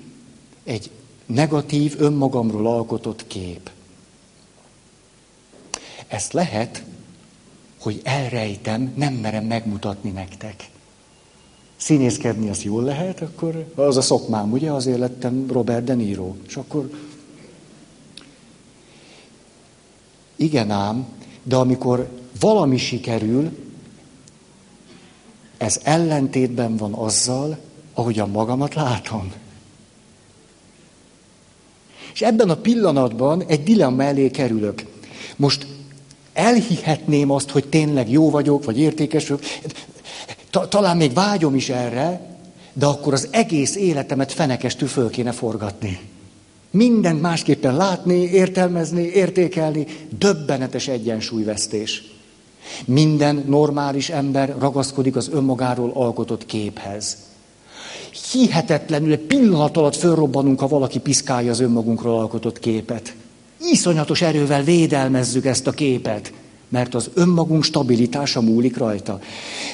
S1: egy negatív, önmagamról alkotott kép. Ezt lehet, hogy elrejtem, nem merem megmutatni nektek. Színészkedni az jól lehet, akkor az a szokmám, ugye? Azért lettem Robert De Niro. És akkor igen ám, de amikor valami sikerül, ez ellentétben van azzal, ahogyan magamat látom. És ebben a pillanatban egy dilemma elé kerülök. Most elhihetném azt, hogy tényleg jó vagyok, vagy értékes vagyok, talán még vágyom is erre, de akkor az egész életemet fenekestül föl kéne forgatni. Mindent másképpen látni, értelmezni, értékelni, döbbenetes egyensúlyvesztés. Minden normális ember ragaszkodik az önmagáról alkotott képhez. Hihetetlenül egy pillanat alatt fölrobbanunk, ha valaki piszkálja az önmagunkról alkotott képet. Iszonyatos erővel védelmezzük ezt a képet, mert az önmagunk stabilitása múlik rajta.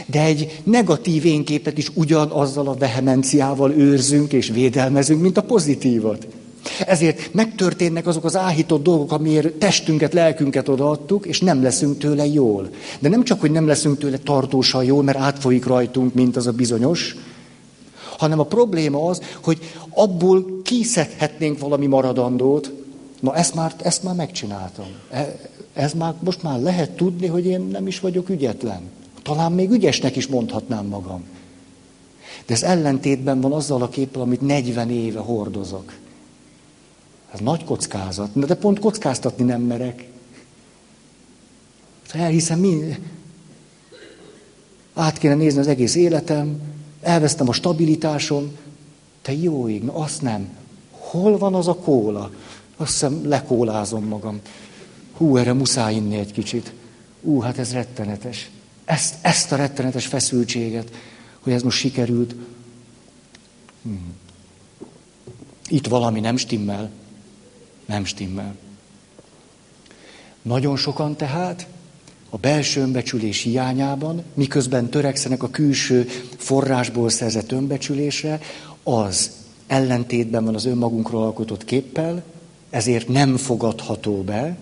S1: De egy negatív énképet is ugyanazzal a vehemenciával őrzünk és védelmezünk, mint a pozitívat. Ezért megtörténnek azok az áhított dolgok, amiért testünket, lelkünket odaadtuk, és nem leszünk tőle jól. De nem csak, hogy nem leszünk tőle tartósan jól, mert átfolyik rajtunk, mint az a bizonyos, hanem a probléma az, hogy abból kiszedhetnénk valami maradandót. Na ezt már, ezt már megcsináltam. Ez már, most már lehet tudni, hogy én nem is vagyok ügyetlen. Talán még ügyesnek is mondhatnám magam. De ez ellentétben van azzal a képpel, amit 40 éve hordozok. Ez nagy kockázat. De pont kockáztatni nem merek. Elhiszem, mi... át kéne nézni az egész életem, elvesztem a stabilitásom. Te jó ég, na azt nem. Hol van az a kóla? Azt hiszem lekólázom magam. Hú, erre muszáj inni egy kicsit. Ú, hát ez rettenetes. Ezt, ezt a rettenetes feszültséget, hogy ez most sikerült. Hmm. Itt valami nem stimmel. Nem stimmel. Nagyon sokan tehát a belső önbecsülés hiányában, miközben törekszenek a külső forrásból szerzett önbecsülésre, az ellentétben van az önmagunkról alkotott képpel, ezért nem fogadható be,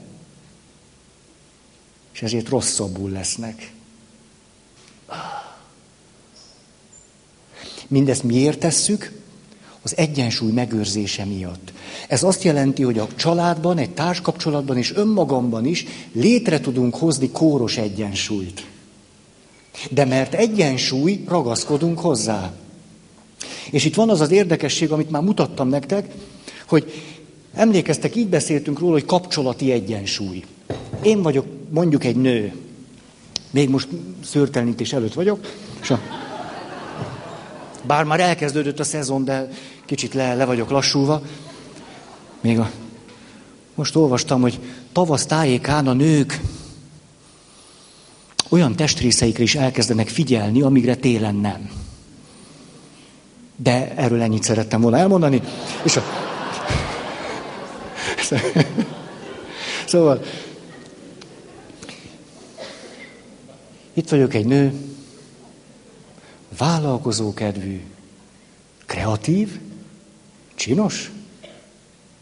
S1: és ezért rosszabbul lesznek. Mindezt miért tesszük? Az egyensúly megőrzése miatt. Ez azt jelenti, hogy a családban, egy társkapcsolatban és önmagamban is létre tudunk hozni kóros egyensúlyt. De mert egyensúly, ragaszkodunk hozzá. És itt van az az érdekesség, amit már mutattam nektek, hogy emlékeztek, így beszéltünk róla, hogy kapcsolati egyensúly. Én vagyok mondjuk egy nő, még most szőrtelenítés előtt vagyok, és a... bár már elkezdődött a szezon, de kicsit le, le vagyok lassulva. Még a... Most olvastam, hogy tavasz tájékán a nők olyan testrészeikre is elkezdenek figyelni, amire télen nem. De erről ennyit szerettem volna elmondani. És a... Szóval, itt vagyok egy nő, vállalkozó kedvű, kreatív, csinos,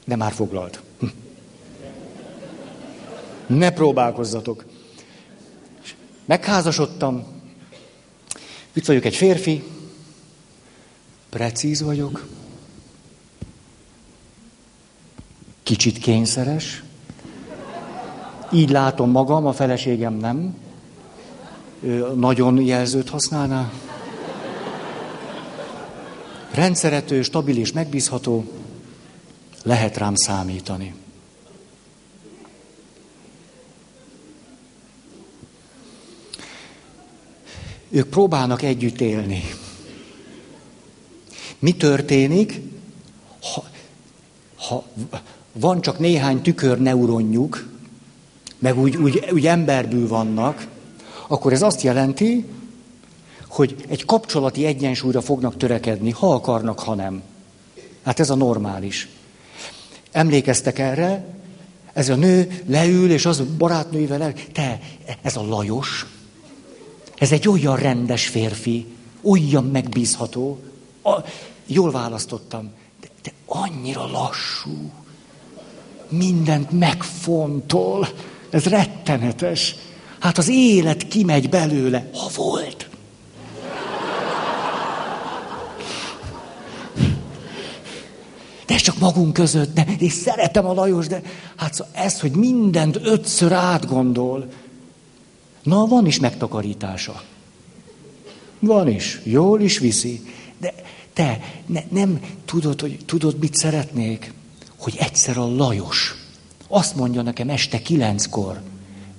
S1: de már foglalt. Ne próbálkozzatok. Megházasodtam, itt vagyok egy férfi, precíz vagyok, kicsit kényszeres, így látom magam, a feleségem nem, nagyon jelzőt használná. Rendszerető, stabil és megbízható, lehet rám számítani. Ők próbálnak együtt élni. Mi történik, ha, ha van csak néhány tükörneuronjuk, meg úgy, úgy, úgy emberből vannak, akkor ez azt jelenti, hogy egy kapcsolati egyensúlyra fognak törekedni, ha akarnak, ha nem. Hát ez a normális. Emlékeztek erre? Ez a nő leül, és az barátnőivel el, te, ez a Lajos, ez egy olyan rendes férfi, olyan megbízható. A, jól választottam, de, de annyira lassú, mindent megfontol, ez rettenetes. Hát az élet kimegy belőle, ha volt. De csak magunk között, de és szeretem a Lajos, de hát szóval ez, hogy mindent ötször átgondol, na van is megtakarítása. Van is, jól is viszi. De te ne, nem tudod, hogy tudod, mit szeretnék? Hogy egyszer a Lajos azt mondja nekem este kilenckor,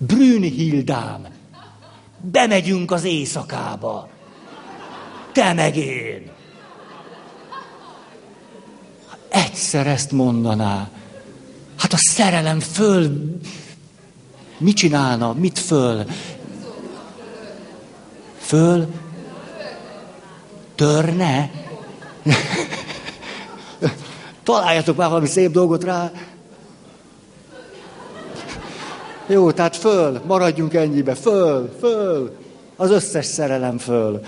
S1: Brünnhildám, bemegyünk az éjszakába. Te meg én. Egyszer ezt mondaná. Hát a szerelem föl... Mit csinálna? Mit föl? Föl? Törne? Találjatok már valami szép dolgot rá. Jó, tehát föl, maradjunk ennyibe, föl, föl, az összes szerelem föl.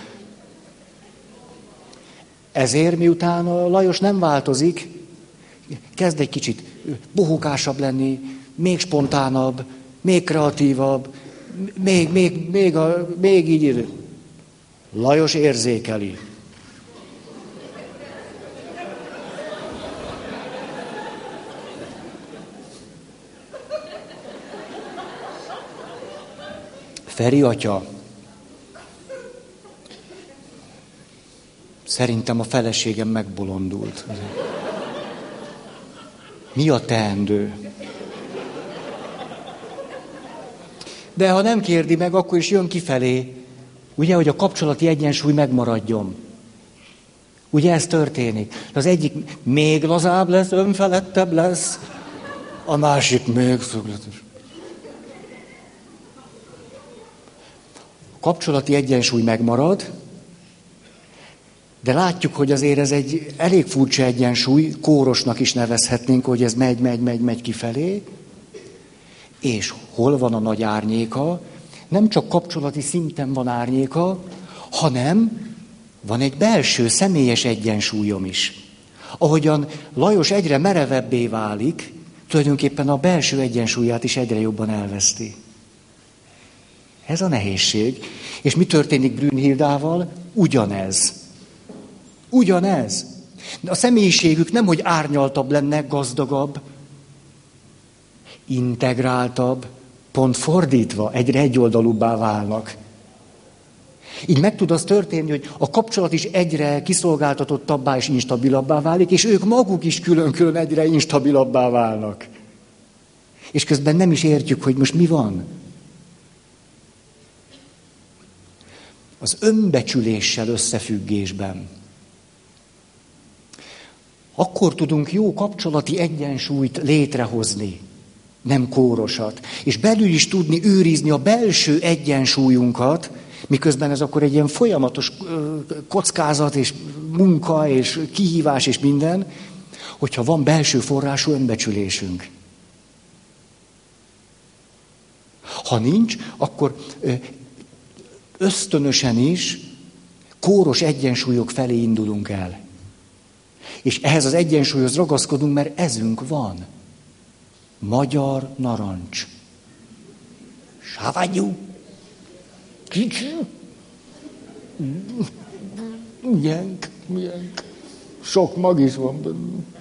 S1: Ezért, miután a Lajos nem változik, kezd egy kicsit bohókásabb lenni, még spontánabb, még kreatívabb, még, még, még, a, még így. Lajos érzékeli. Feri atya, szerintem a feleségem megbolondult. Mi a teendő? De ha nem kérdi meg, akkor is jön kifelé. Ugye, hogy a kapcsolati egyensúly megmaradjon. Ugye ez történik. Az egyik még lazább lesz, önfelettebb lesz, a másik még szögletes. Kapcsolati egyensúly megmarad, de látjuk, hogy azért ez egy elég furcsa egyensúly, kórosnak is nevezhetnénk, hogy ez megy, megy, megy, megy kifelé. És hol van a nagy árnyéka? Nem csak kapcsolati szinten van árnyéka, hanem van egy belső, személyes egyensúlyom is. Ahogyan Lajos egyre merevebbé válik, tulajdonképpen a belső egyensúlyát is egyre jobban elveszti. Ez a nehézség. És mi történik Brünnhildával? Ugyanez. Ugyanez. A személyiségük nem, hogy árnyaltabb lenne, gazdagabb, integráltabb, pont fordítva, egyre egyoldalúbbá válnak. Így meg tud az történni, hogy a kapcsolat is egyre kiszolgáltatottabbá és instabilabbá válik, és ők maguk is külön-külön egyre instabilabbá válnak. És közben nem is értjük, hogy most mi van. Az önbecsüléssel összefüggésben. Akkor tudunk jó kapcsolati egyensúlyt létrehozni, nem kórosat. És belül is tudni őrizni a belső egyensúlyunkat, Miközben ez akkor egy ilyen folyamatos kockázat és munka és kihívás és minden, hogyha van belső forrású önbecsülésünk. Ha nincs, akkor ösztönösen is kóros egyensúlyok felé indulunk el. És ehhez az egyensúlyhoz ragaszkodunk, mert ezünk van. Magyar narancs. Savanyú. Kicsi? Milyenk, milyenk. Sok mag is van benne.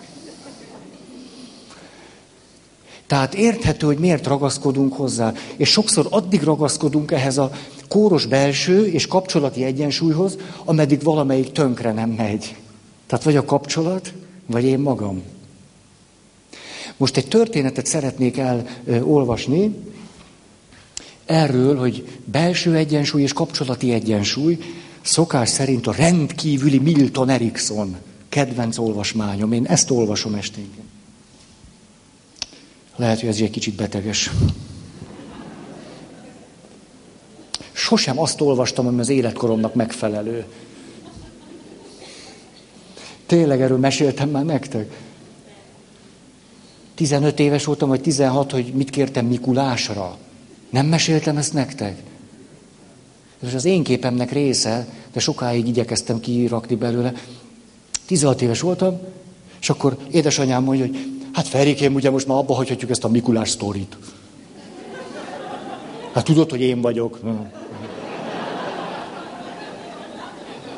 S1: Tehát érthető, hogy miért ragaszkodunk hozzá. És sokszor addig ragaszkodunk ehhez a kóros belső és kapcsolati egyensúlyhoz, ameddig valamelyik tönkre nem megy. Tehát vagy a kapcsolat, vagy én magam. Most egy történetet szeretnék elolvasni, erről, hogy belső egyensúly és kapcsolati egyensúly szokás szerint a rendkívüli Milton Erickson kedvenc olvasmányom. Én ezt olvasom esténként. Lehet, hogy ez egy kicsit beteges. Sosem azt olvastam, ami az életkoromnak megfelelő. Tényleg erről meséltem már nektek. 15 éves voltam, vagy 16, hogy mit kértem Mikulásra. Nem meséltem ezt nektek? Ez az én képemnek része, de sokáig igyekeztem kirakni belőle. 16 éves voltam, és akkor édesanyám mondja, hogy hát Ferikém, ugye most már abba hagyhatjuk ezt a Mikulás sztorit. Hát tudod, hogy én vagyok.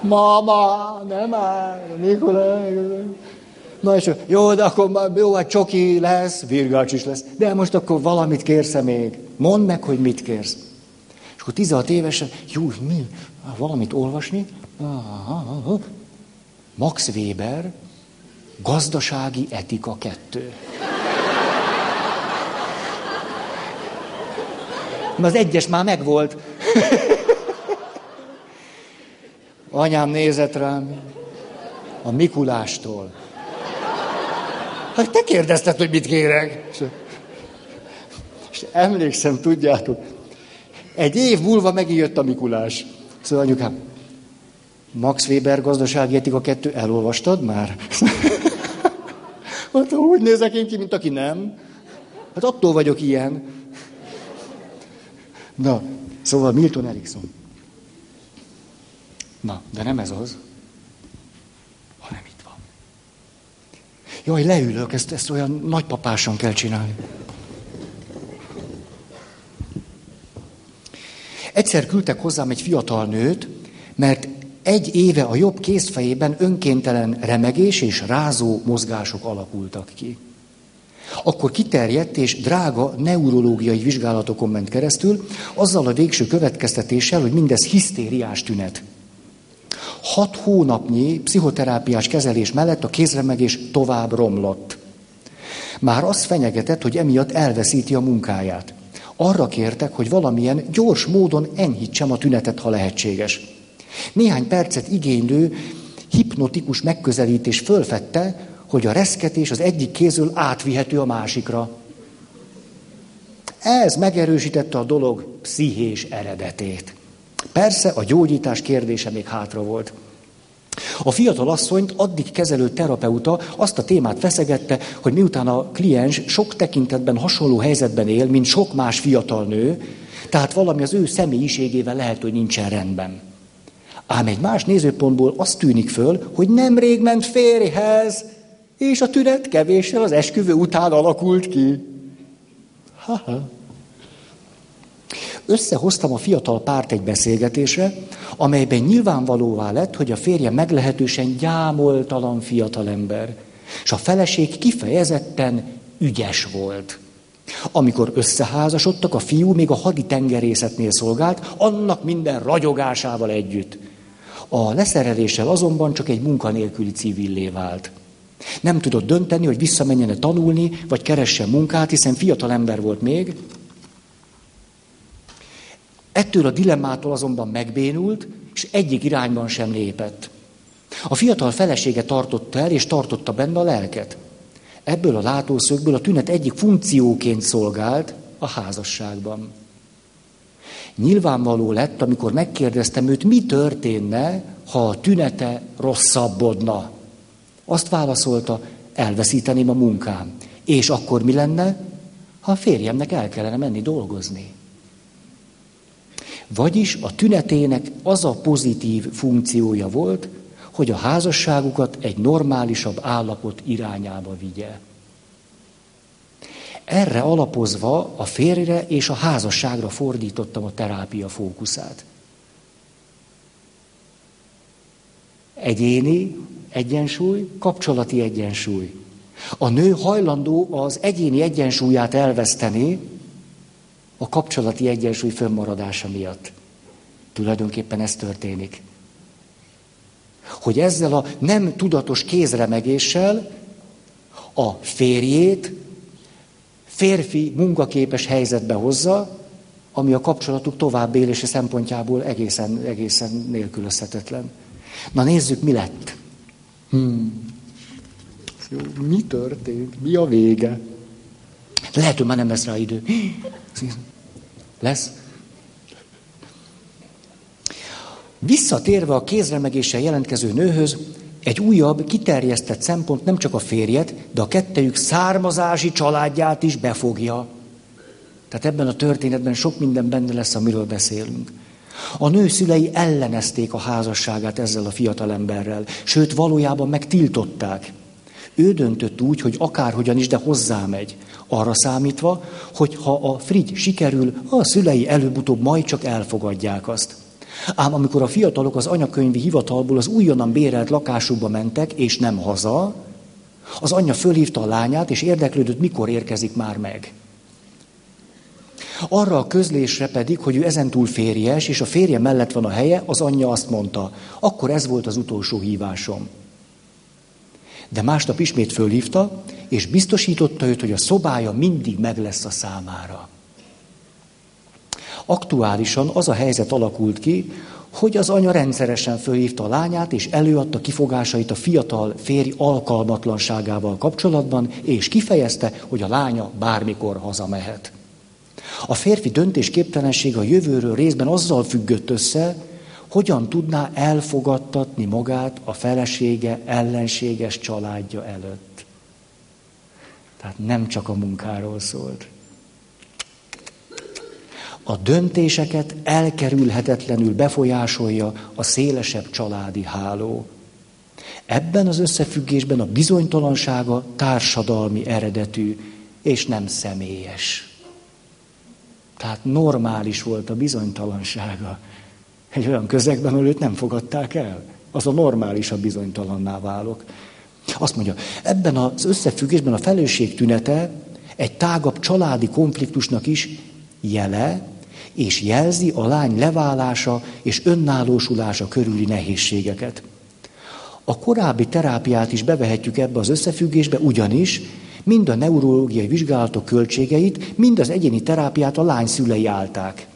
S1: Mama, nem már, Mikulás. Na és jó, de akkor már jó, hát csoki lesz, virgács is lesz. De most akkor valamit kérsz még? Mondd meg, hogy mit kérsz. És akkor 16 évesen, jó, mi? Valamit olvasni? Max Weber, gazdasági etika kettő. Az egyes már megvolt. Anyám nézett rám a Mikulástól. Hát te kérdezted, hogy mit kérek. És, emlékszem, tudjátok, egy év múlva megint jött a Mikulás. Szóval anyukám, Max Weber gazdasági etika kettő, elolvastad már? Hát úgy nézek én ki, mint aki nem. Hát attól vagyok ilyen. Na, szóval Milton Erickson. Na, de nem ez az. Jaj, leülök, ezt, ezt olyan nagypapásan kell csinálni. Egyszer küldtek hozzám egy fiatal nőt, mert egy éve a jobb kézfejében önkéntelen remegés és rázó mozgások alakultak ki. Akkor kiterjedt és drága neurológiai vizsgálatokon ment keresztül, azzal a végső következtetéssel, hogy mindez hisztériás tünet. Hat hónapnyi pszichoterápiás kezelés mellett a kézremegés tovább romlott. Már az fenyegetett, hogy emiatt elveszíti a munkáját.
S2: Arra kértek, hogy valamilyen gyors módon enyhítsem a tünetet, ha lehetséges. Néhány percet igénylő hipnotikus megközelítés fölfette, hogy a reszketés az egyik kézről átvihető a másikra. Ez megerősítette a dolog pszichés eredetét. Persze a gyógyítás kérdése még hátra volt. A fiatal asszonyt addig kezelő terapeuta azt a témát feszegette, hogy miután a kliens sok tekintetben hasonló helyzetben él, mint sok más fiatal nő, tehát valami az ő személyiségével lehet, hogy nincsen rendben. Ám egy más nézőpontból azt tűnik föl, hogy nemrég ment férjhez, és a tünet kevéssel az esküvő után alakult ki. Ha-ha. Összehoztam a fiatal párt egy beszélgetésre, amelyben nyilvánvalóvá lett, hogy a férje meglehetősen gyámoltalan fiatalember, és a feleség kifejezetten ügyes volt. Amikor összeházasodtak, a fiú még a haditengerészetnél szolgált, annak minden ragyogásával együtt. A leszereléssel azonban csak egy munkanélküli civillé vált. Nem tudott dönteni, hogy visszamenjen tanulni, vagy keressen munkát, hiszen fiatal ember volt még, Ettől a dilemmától azonban megbénult, és egyik irányban sem lépett. A fiatal felesége tartotta el, és tartotta benne a lelket. Ebből a látószögből a tünet egyik funkcióként szolgált a házasságban. Nyilvánvaló lett, amikor megkérdeztem őt, mi történne, ha a tünete rosszabbodna. Azt válaszolta, elveszíteném a munkám. És akkor mi lenne, ha a férjemnek el kellene menni dolgozni? Vagyis a tünetének az a pozitív funkciója volt, hogy a házasságukat egy normálisabb állapot irányába vigye. Erre alapozva a férjre és a házasságra fordítottam a terápia fókuszát. Egyéni egyensúly, kapcsolati egyensúly. A nő hajlandó az egyéni egyensúlyát elveszteni, a kapcsolati egyensúly fönnmaradása miatt. Tulajdonképpen ez történik. Hogy ezzel a nem tudatos kézremegéssel a férjét férfi munkaképes helyzetbe hozza, ami a kapcsolatuk tovább élése szempontjából egészen, egészen nélkülözhetetlen. Na nézzük, mi lett. Hmm. Jó, mi történt? Mi a vége? Lehet, hogy már nem lesz rá idő. Lesz? Visszatérve a kézremegéssel jelentkező nőhöz, egy újabb, kiterjesztett szempont nem csak a férjet, de a kettejük származási családját is befogja. Tehát ebben a történetben sok minden benne lesz, amiről beszélünk. A nő szülei ellenezték a házasságát ezzel a fiatalemberrel, sőt valójában megtiltották. Ő döntött úgy, hogy akárhogyan is, de hozzámegy. Arra számítva, hogy ha a frigy sikerül, a szülei előbb-utóbb majd csak elfogadják azt. Ám amikor a fiatalok az anyakönyvi hivatalból az újonnan bérelt lakásukba mentek, és nem haza, az anyja fölhívta a lányát, és érdeklődött, mikor érkezik már meg. Arra a közlésre pedig, hogy ő ezentúl férjes, és a férje mellett van a helye, az anyja azt mondta, akkor ez volt az utolsó hívásom. De másnap ismét fölhívta, és biztosította őt, hogy a szobája mindig meg lesz a számára. Aktuálisan az a helyzet alakult ki, hogy az anya rendszeresen fölhívta a lányát, és előadta kifogásait a fiatal férj alkalmatlanságával kapcsolatban, és kifejezte, hogy a lánya bármikor hazamehet. A férfi döntésképtelenség a jövőről részben azzal függött össze, hogyan tudná elfogadtatni magát a felesége ellenséges családja előtt. Tehát nem csak a munkáról szólt. A döntéseket elkerülhetetlenül befolyásolja a szélesebb családi háló. Ebben az összefüggésben a bizonytalansága társadalmi eredetű, és nem személyes. Tehát normális volt a bizonytalansága. Egy olyan közegben, ahol őt nem fogadták el. Az a normális, a bizonytalanná válok. Azt mondja, ebben az összefüggésben a felelősség tünete egy tágabb családi konfliktusnak is jele, és jelzi a lány leválása és önállósulása körüli nehézségeket. A korábbi terápiát is bevehetjük ebbe az összefüggésbe, ugyanis mind a neurológiai vizsgálatok költségeit, mind az egyéni terápiát a lány szülei állták.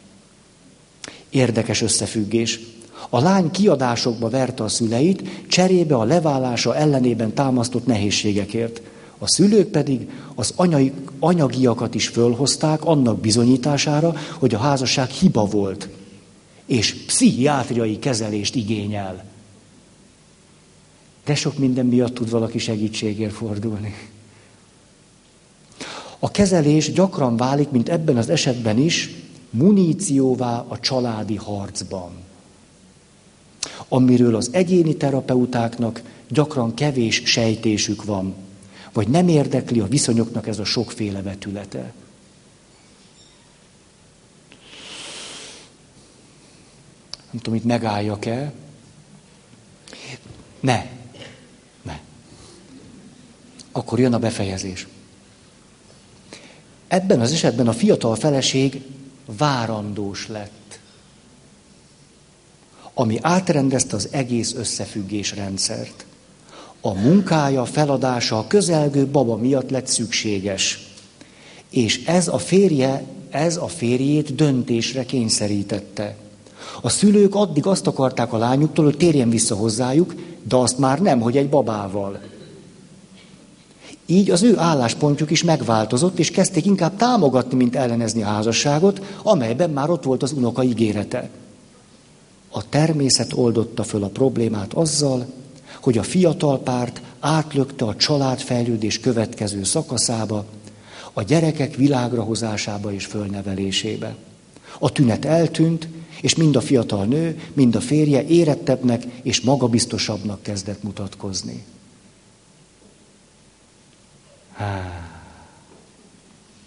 S2: Érdekes összefüggés. A lány kiadásokba verte a szüleit, cserébe a leválása ellenében támasztott nehézségekért. A szülők pedig az anyai, anyagiakat is fölhozták annak bizonyítására, hogy a házasság hiba volt, és pszichiátriai kezelést igényel. De sok minden miatt tud valaki segítségért fordulni. A kezelés gyakran válik, mint ebben az esetben is, munícióvá a családi harcban, amiről az egyéni terapeutáknak gyakran kevés sejtésük van, vagy nem érdekli a viszonyoknak ez a sokféle vetülete. Nem tudom, itt megálljak-e. Ne. Ne. Akkor jön a befejezés. Ebben az esetben a fiatal feleség várandós lett, ami átrendezte az egész összefüggés rendszert. A munkája, feladása a közelgő baba miatt lett szükséges. És ez a férje, ez a férjét döntésre kényszerítette. A szülők addig azt akarták a lányuktól, hogy térjen vissza hozzájuk, de azt már nem, hogy egy babával. Így az ő álláspontjuk is megváltozott, és kezdték inkább támogatni, mint ellenezni a házasságot, amelyben már ott volt az unoka ígérete. A természet oldotta föl a problémát azzal, hogy a fiatal párt átlökte a családfejlődés következő szakaszába, a gyerekek világra hozásába és fölnevelésébe. A tünet eltűnt, és mind a fiatal nő, mind a férje érettebbnek és magabiztosabbnak kezdett mutatkozni.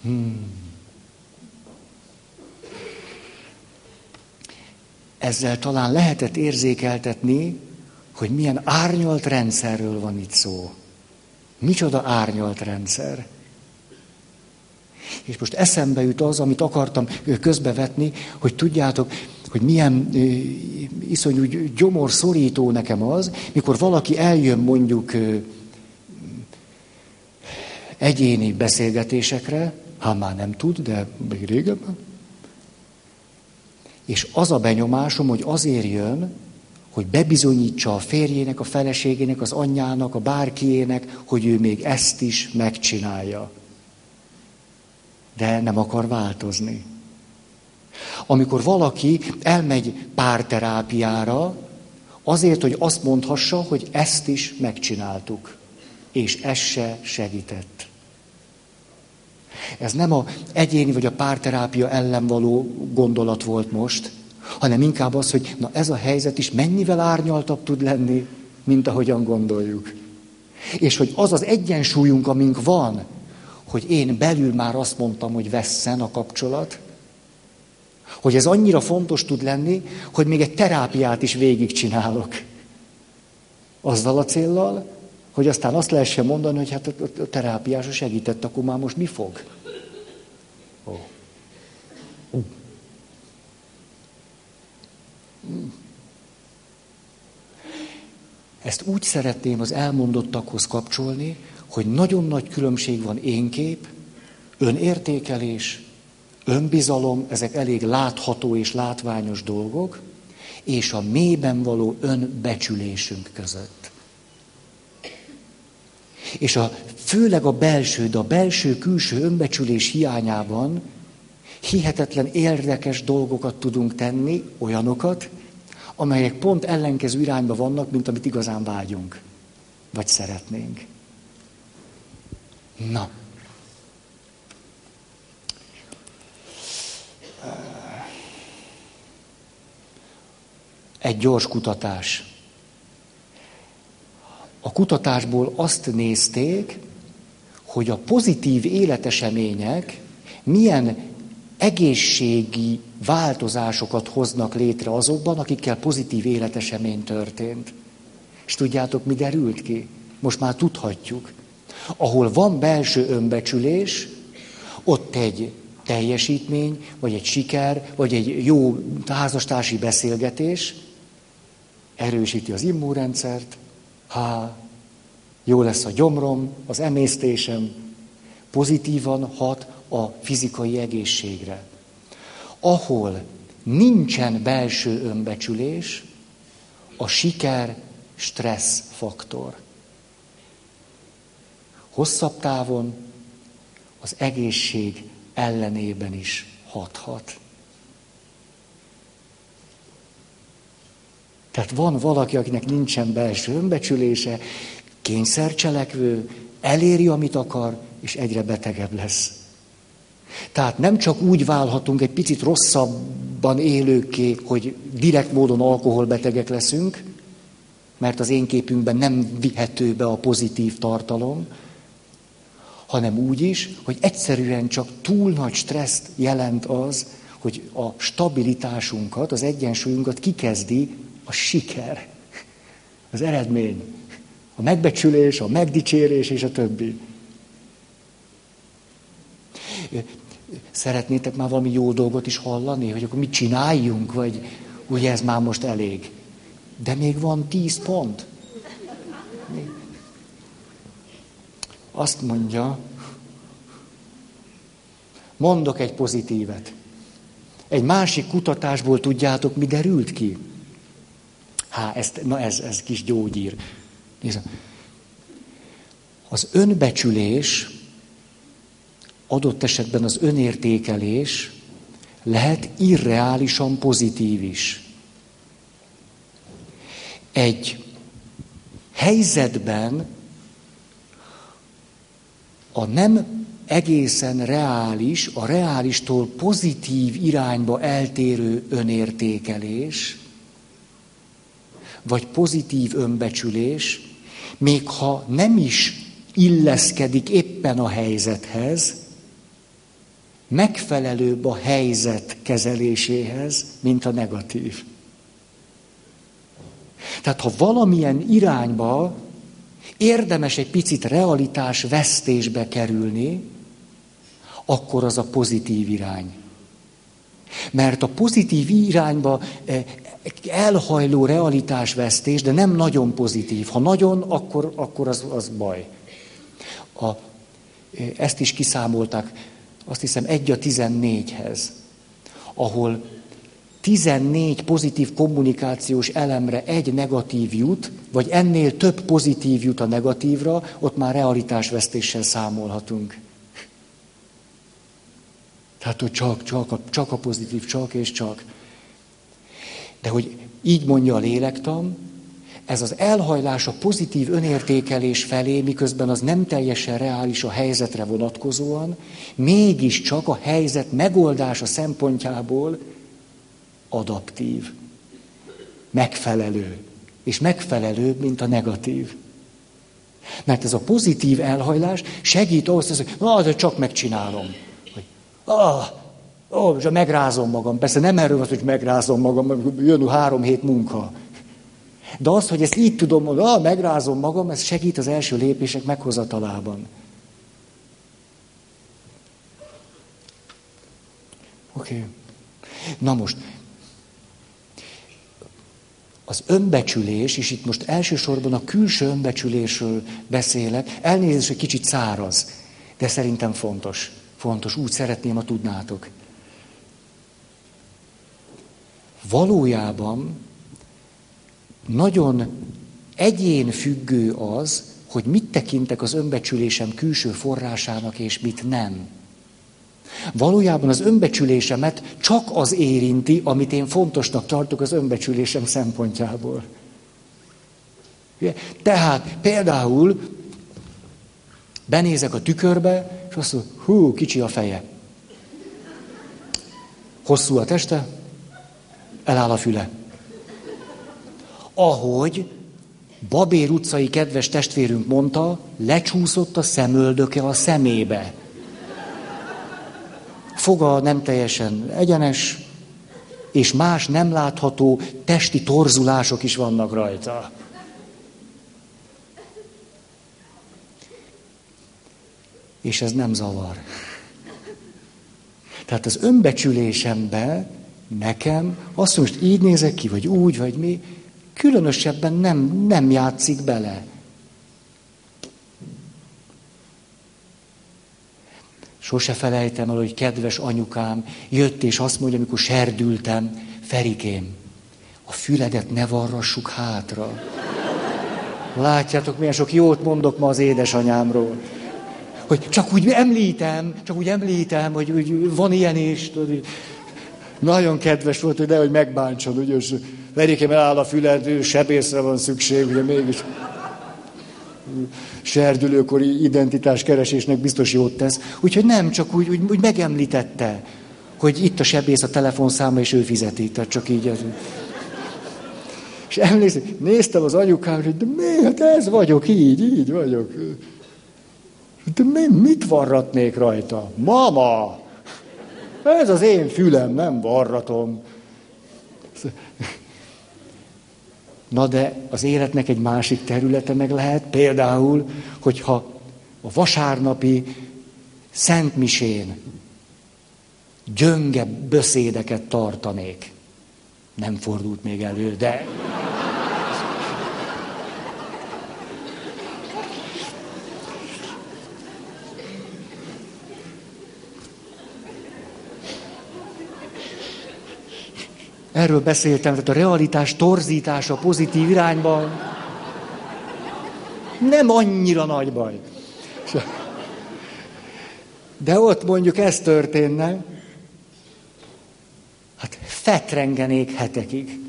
S2: Hmm. Ezzel talán lehetett érzékeltetni, hogy milyen árnyalt rendszerről van itt szó. Micsoda árnyalt rendszer. És most eszembe jut az, amit akartam közbevetni, hogy tudjátok, hogy milyen iszonyú gyomor szorító nekem az, mikor valaki eljön mondjuk egyéni beszélgetésekre, ha már nem tud, de még régebben. És az a benyomásom, hogy azért jön, hogy bebizonyítsa a férjének, a feleségének, az anyjának, a bárkiének, hogy ő még ezt is megcsinálja. De nem akar változni. Amikor valaki elmegy párterápiára, azért, hogy azt mondhassa, hogy ezt is megcsináltuk és ez se segített. Ez nem a egyéni vagy a párterápia ellen való gondolat volt most, hanem inkább az, hogy na ez a helyzet is mennyivel árnyaltabb tud lenni, mint ahogyan gondoljuk. És hogy az az egyensúlyunk, amink van, hogy én belül már azt mondtam, hogy vesszen a kapcsolat, hogy ez annyira fontos tud lenni, hogy még egy terápiát is végigcsinálok. Azzal a céllal, hogy aztán azt lehessen mondani, hogy hát a terápiása segített, akkor már most mi fog? Oh. Uh. Ezt úgy szeretném az elmondottakhoz kapcsolni, hogy nagyon nagy különbség van énkép, önértékelés, önbizalom, ezek elég látható és látványos dolgok, és a mélyben való önbecsülésünk között. És a, főleg a belső, de a belső-külső önbecsülés hiányában hihetetlen érdekes dolgokat tudunk tenni, olyanokat, amelyek pont ellenkező irányba vannak, mint amit igazán vágyunk, vagy szeretnénk. Na. Egy gyors kutatás. A kutatásból azt nézték, hogy a pozitív életesemények milyen egészségi változásokat hoznak létre azokban, akikkel pozitív életesemény történt. És tudjátok, mi derült ki? Most már tudhatjuk. Ahol van belső önbecsülés, ott egy teljesítmény, vagy egy siker, vagy egy jó házastársi beszélgetés erősíti az immunrendszert, há, jó lesz a gyomrom, az emésztésem, pozitívan hat a fizikai egészségre. Ahol nincsen belső önbecsülés, a siker stressz faktor. Hosszabb távon az egészség ellenében is hathat. Tehát van valaki, akinek nincsen belső önbecsülése, kényszercselekvő, eléri, amit akar, és egyre betegebb lesz. Tehát nem csak úgy válhatunk egy picit rosszabban élőké, hogy direkt módon alkoholbetegek leszünk, mert az én képünkben nem vihető be a pozitív tartalom, hanem úgy is, hogy egyszerűen csak túl nagy stresszt jelent az, hogy a stabilitásunkat, az egyensúlyunkat kikezdi a siker, az eredmény, a megbecsülés, a megdicsérés és a többi. Szeretnétek már valami jó dolgot is hallani, hogy akkor mit csináljunk, vagy ugye ez már most elég. De még van tíz pont. Azt mondja, mondok egy pozitívet. Egy másik kutatásból tudjátok, mi derült ki? Há, ezt, na ez, ez kis gyógyír. Nézd, az önbecsülés, adott esetben az önértékelés lehet irreálisan pozitív is. Egy helyzetben a nem egészen reális, a reálistól pozitív irányba eltérő önértékelés, vagy pozitív önbecsülés, még ha nem is illeszkedik éppen a helyzethez, megfelelőbb a helyzet kezeléséhez, mint a negatív. Tehát ha valamilyen irányba érdemes egy picit realitás vesztésbe kerülni, akkor az a pozitív irány. Mert a pozitív irányba eh, elhajló realitásvesztés, de nem nagyon pozitív. Ha nagyon, akkor, akkor az, az baj. A, ezt is kiszámolták, azt hiszem, egy a tizennégyhez, ahol 14 pozitív kommunikációs elemre egy negatív jut, vagy ennél több pozitív jut a negatívra, ott már realitásvesztéssel számolhatunk. Tehát, hogy csak, csak, csak a pozitív, csak és csak. De hogy így mondja a lélektan, ez az elhajlás a pozitív önértékelés felé, miközben az nem teljesen reális a helyzetre vonatkozóan, mégiscsak a helyzet megoldása szempontjából adaptív, megfelelő, és megfelelőbb, mint a negatív. Mert ez a pozitív elhajlás segít ahhoz, hogy na, de csak megcsinálom. Hogy, ah, Ó, és megrázom magam. Persze nem erről van, hogy megrázom magam, jön három hét munka. De az, hogy ezt így tudom, hogy ah, megrázom magam, ez segít az első lépések meghozatalában. Oké. Okay. Na most, az önbecsülés, és itt most elsősorban a külső önbecsülésről beszélek, elnézést, hogy kicsit száraz, de szerintem fontos. Fontos, úgy szeretném, ha tudnátok. Valójában nagyon egyén függő az, hogy mit tekintek az önbecsülésem külső forrásának, és mit nem. Valójában az önbecsülésemet csak az érinti, amit én fontosnak tartok az önbecsülésem szempontjából. Tehát például benézek a tükörbe, és azt mondom, hú, kicsi a feje. Hosszú a teste, eláll a füle. Ahogy Babér utcai kedves testvérünk mondta, lecsúszott a szemöldöke a szemébe. Foga nem teljesen egyenes, és más nem látható testi torzulások is vannak rajta. És ez nem zavar. Tehát az önbecsülésemben nekem, azt most így nézek ki, vagy úgy, vagy mi, különösebben nem, nem játszik bele. Sose felejtem el, hogy kedves anyukám jött és azt mondja, amikor serdültem, Ferikém, a füledet ne varrassuk hátra. Látjátok, milyen sok jót mondok ma az édesanyámról. Hogy csak úgy említem, csak úgy említem, hogy úgy van ilyen is. Tudod, nagyon kedves volt, hogy nehogy megbántson, ugye, és Verikém eláll a füled, sebészre van szükség, ugye mégis serdülőkori identitás keresésnek biztos jót tesz. Úgyhogy nem, csak úgy, úgy, úgy megemlítette, hogy itt a sebész a telefonszáma, és ő fizeti. Tehát csak így ez. És emlékszem, néztem az anyukám, hogy de mi, hát ez vagyok, így, így vagyok. De mi, mit varratnék rajta? Mama! Ez az én fülem, nem varratom. Na de az életnek egy másik területe meg lehet, például, hogyha a vasárnapi Szentmisén gyönge beszédeket tartanék. Nem fordult még elő, de... Erről beszéltem, tehát a realitás torzítása pozitív irányba nem annyira nagy baj. De ott mondjuk ez történne, hát fetrengenék hetekig.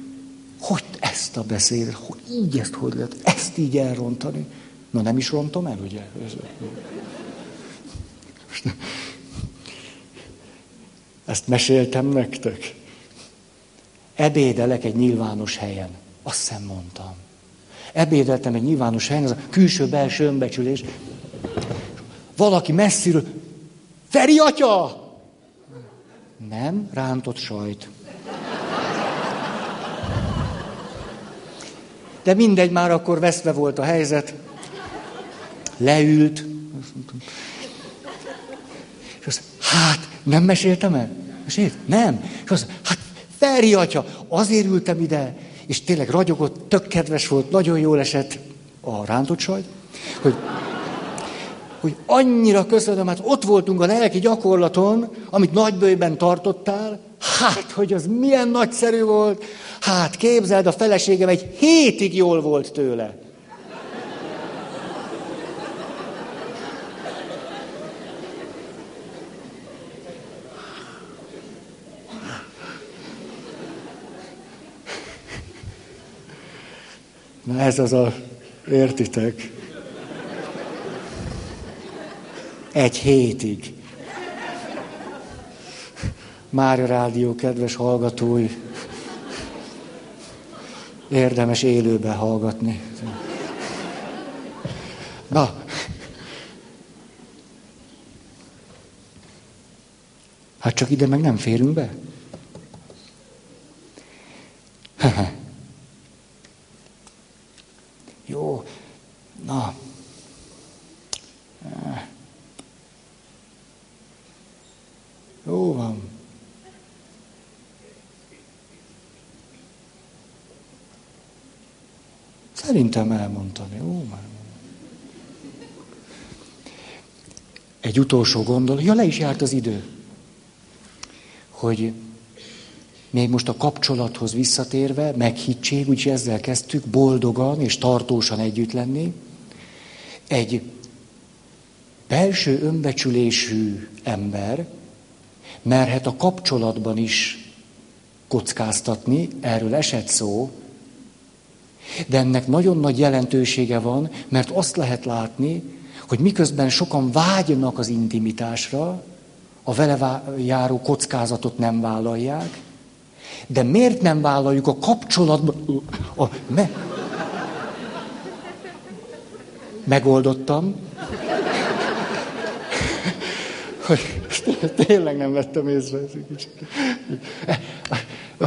S2: Hogy ezt a beszédet, hogy így ezt hogy lehet, ezt így elrontani? Na nem is rontom el, ugye? Ezt meséltem nektek. Ebédelek egy nyilvános helyen. Azt szem mondtam. Ebédeltem egy nyilvános helyen, ez a külső-belső önbecsülés. Valaki messziről, Feri atya! Nem, rántott sajt. De mindegy, már akkor veszve volt a helyzet. Leült. És azt, hát, nem meséltem el? Mesélt? Nem. És azt, hát Feri atya, azért ültem ide, és tényleg ragyogott, tök kedves volt, nagyon jól esett a rántott sajt, hogy, hogy annyira köszönöm, hát ott voltunk a lelki gyakorlaton, amit nagybőjben tartottál, hát, hogy az milyen nagyszerű volt, hát képzeld, a feleségem egy hétig jól volt tőle. Na ez az a, értitek? Egy hétig. Mária Rádió kedves hallgatói, érdemes élőben hallgatni. Na, hát csak ide meg nem férünk be. Jó, na. Jó van. Szerintem elmondtam, jó már. Egy utolsó gondol, ja le is járt az idő, hogy még most a kapcsolathoz visszatérve, meghittség, úgyhogy ezzel kezdtük, boldogan és tartósan együtt lenni. Egy belső önbecsülésű ember merhet a kapcsolatban is kockáztatni, erről esett szó, de ennek nagyon nagy jelentősége van, mert azt lehet látni, hogy miközben sokan vágynak az intimitásra, a vele járó kockázatot nem vállalják, de miért nem vállaljuk a kapcsolatban? A, me... Megoldottam. Hogy tényleg nem vettem észre. Kicsit.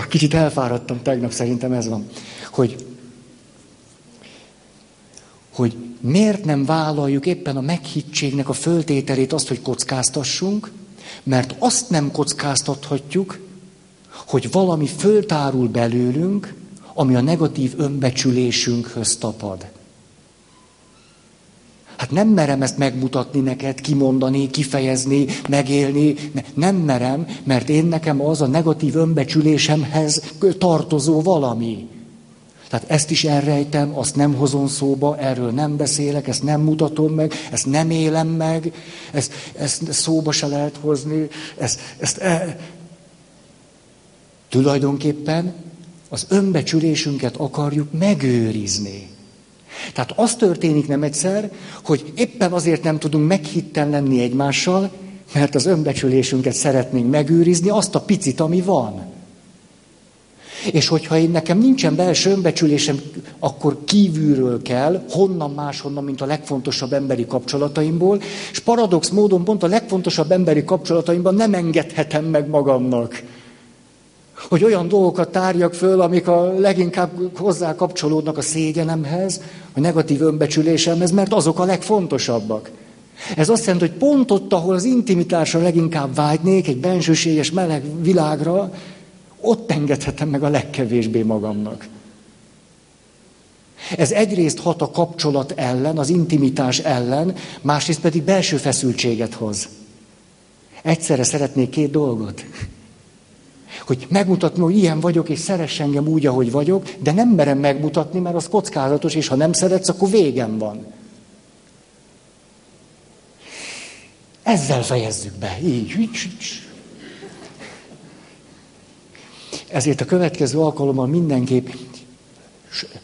S2: kicsit elfáradtam tegnap, szerintem ez van. Hogy, hogy miért nem vállaljuk éppen a meghittségnek a föltételét azt, hogy kockáztassunk, mert azt nem kockáztathatjuk, hogy valami föltárul belőlünk, ami a negatív önbecsülésünkhöz tapad. Hát nem merem ezt megmutatni neked, kimondani, kifejezni, megélni. Ne, nem merem, mert én nekem az a negatív önbecsülésemhez tartozó valami. Tehát ezt is elrejtem, azt nem hozom szóba, erről nem beszélek, ezt nem mutatom meg, ezt nem élem meg, ezt, ezt szóba se lehet hozni, ezt, ezt e... Tulajdonképpen az önbecsülésünket akarjuk megőrizni. Tehát az történik nem egyszer, hogy éppen azért nem tudunk meghitten lenni egymással, mert az önbecsülésünket szeretnénk megőrizni, azt a picit, ami van. És hogyha én nekem nincsen belső önbecsülésem, akkor kívülről kell, honnan máshonnan, mint a legfontosabb emberi kapcsolataimból, és paradox módon pont a legfontosabb emberi kapcsolataimban nem engedhetem meg magamnak. Hogy olyan dolgokat tárjak föl, amik a leginkább hozzá kapcsolódnak a szégyenemhez, a negatív önbecsülésemhez, mert azok a legfontosabbak. Ez azt jelenti, hogy pont ott, ahol az intimitásra leginkább vágynék, egy bensőséges meleg világra, ott engedhetem meg a legkevésbé magamnak. Ez egyrészt hat a kapcsolat ellen, az intimitás ellen, másrészt pedig belső feszültséget hoz. Egyszerre szeretnék két dolgot. Hogy megmutatni, hogy ilyen vagyok, és szeress engem úgy, ahogy vagyok, de nem merem megmutatni, mert az kockázatos, és ha nem szeretsz, akkor végem van. Ezzel fejezzük be. Így. Ezért a következő alkalommal mindenképp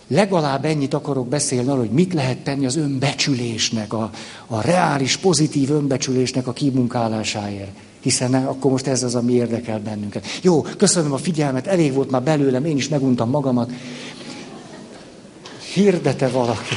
S2: legalább ennyit akarok beszélni arról, hogy mit lehet tenni az önbecsülésnek, a, a reális, pozitív önbecsülésnek a kimunkálásáért. Hiszen akkor most ez az, ami érdekel bennünket. Jó, köszönöm a figyelmet, elég volt már belőlem, én is meguntam magamat. Hirdete valaki.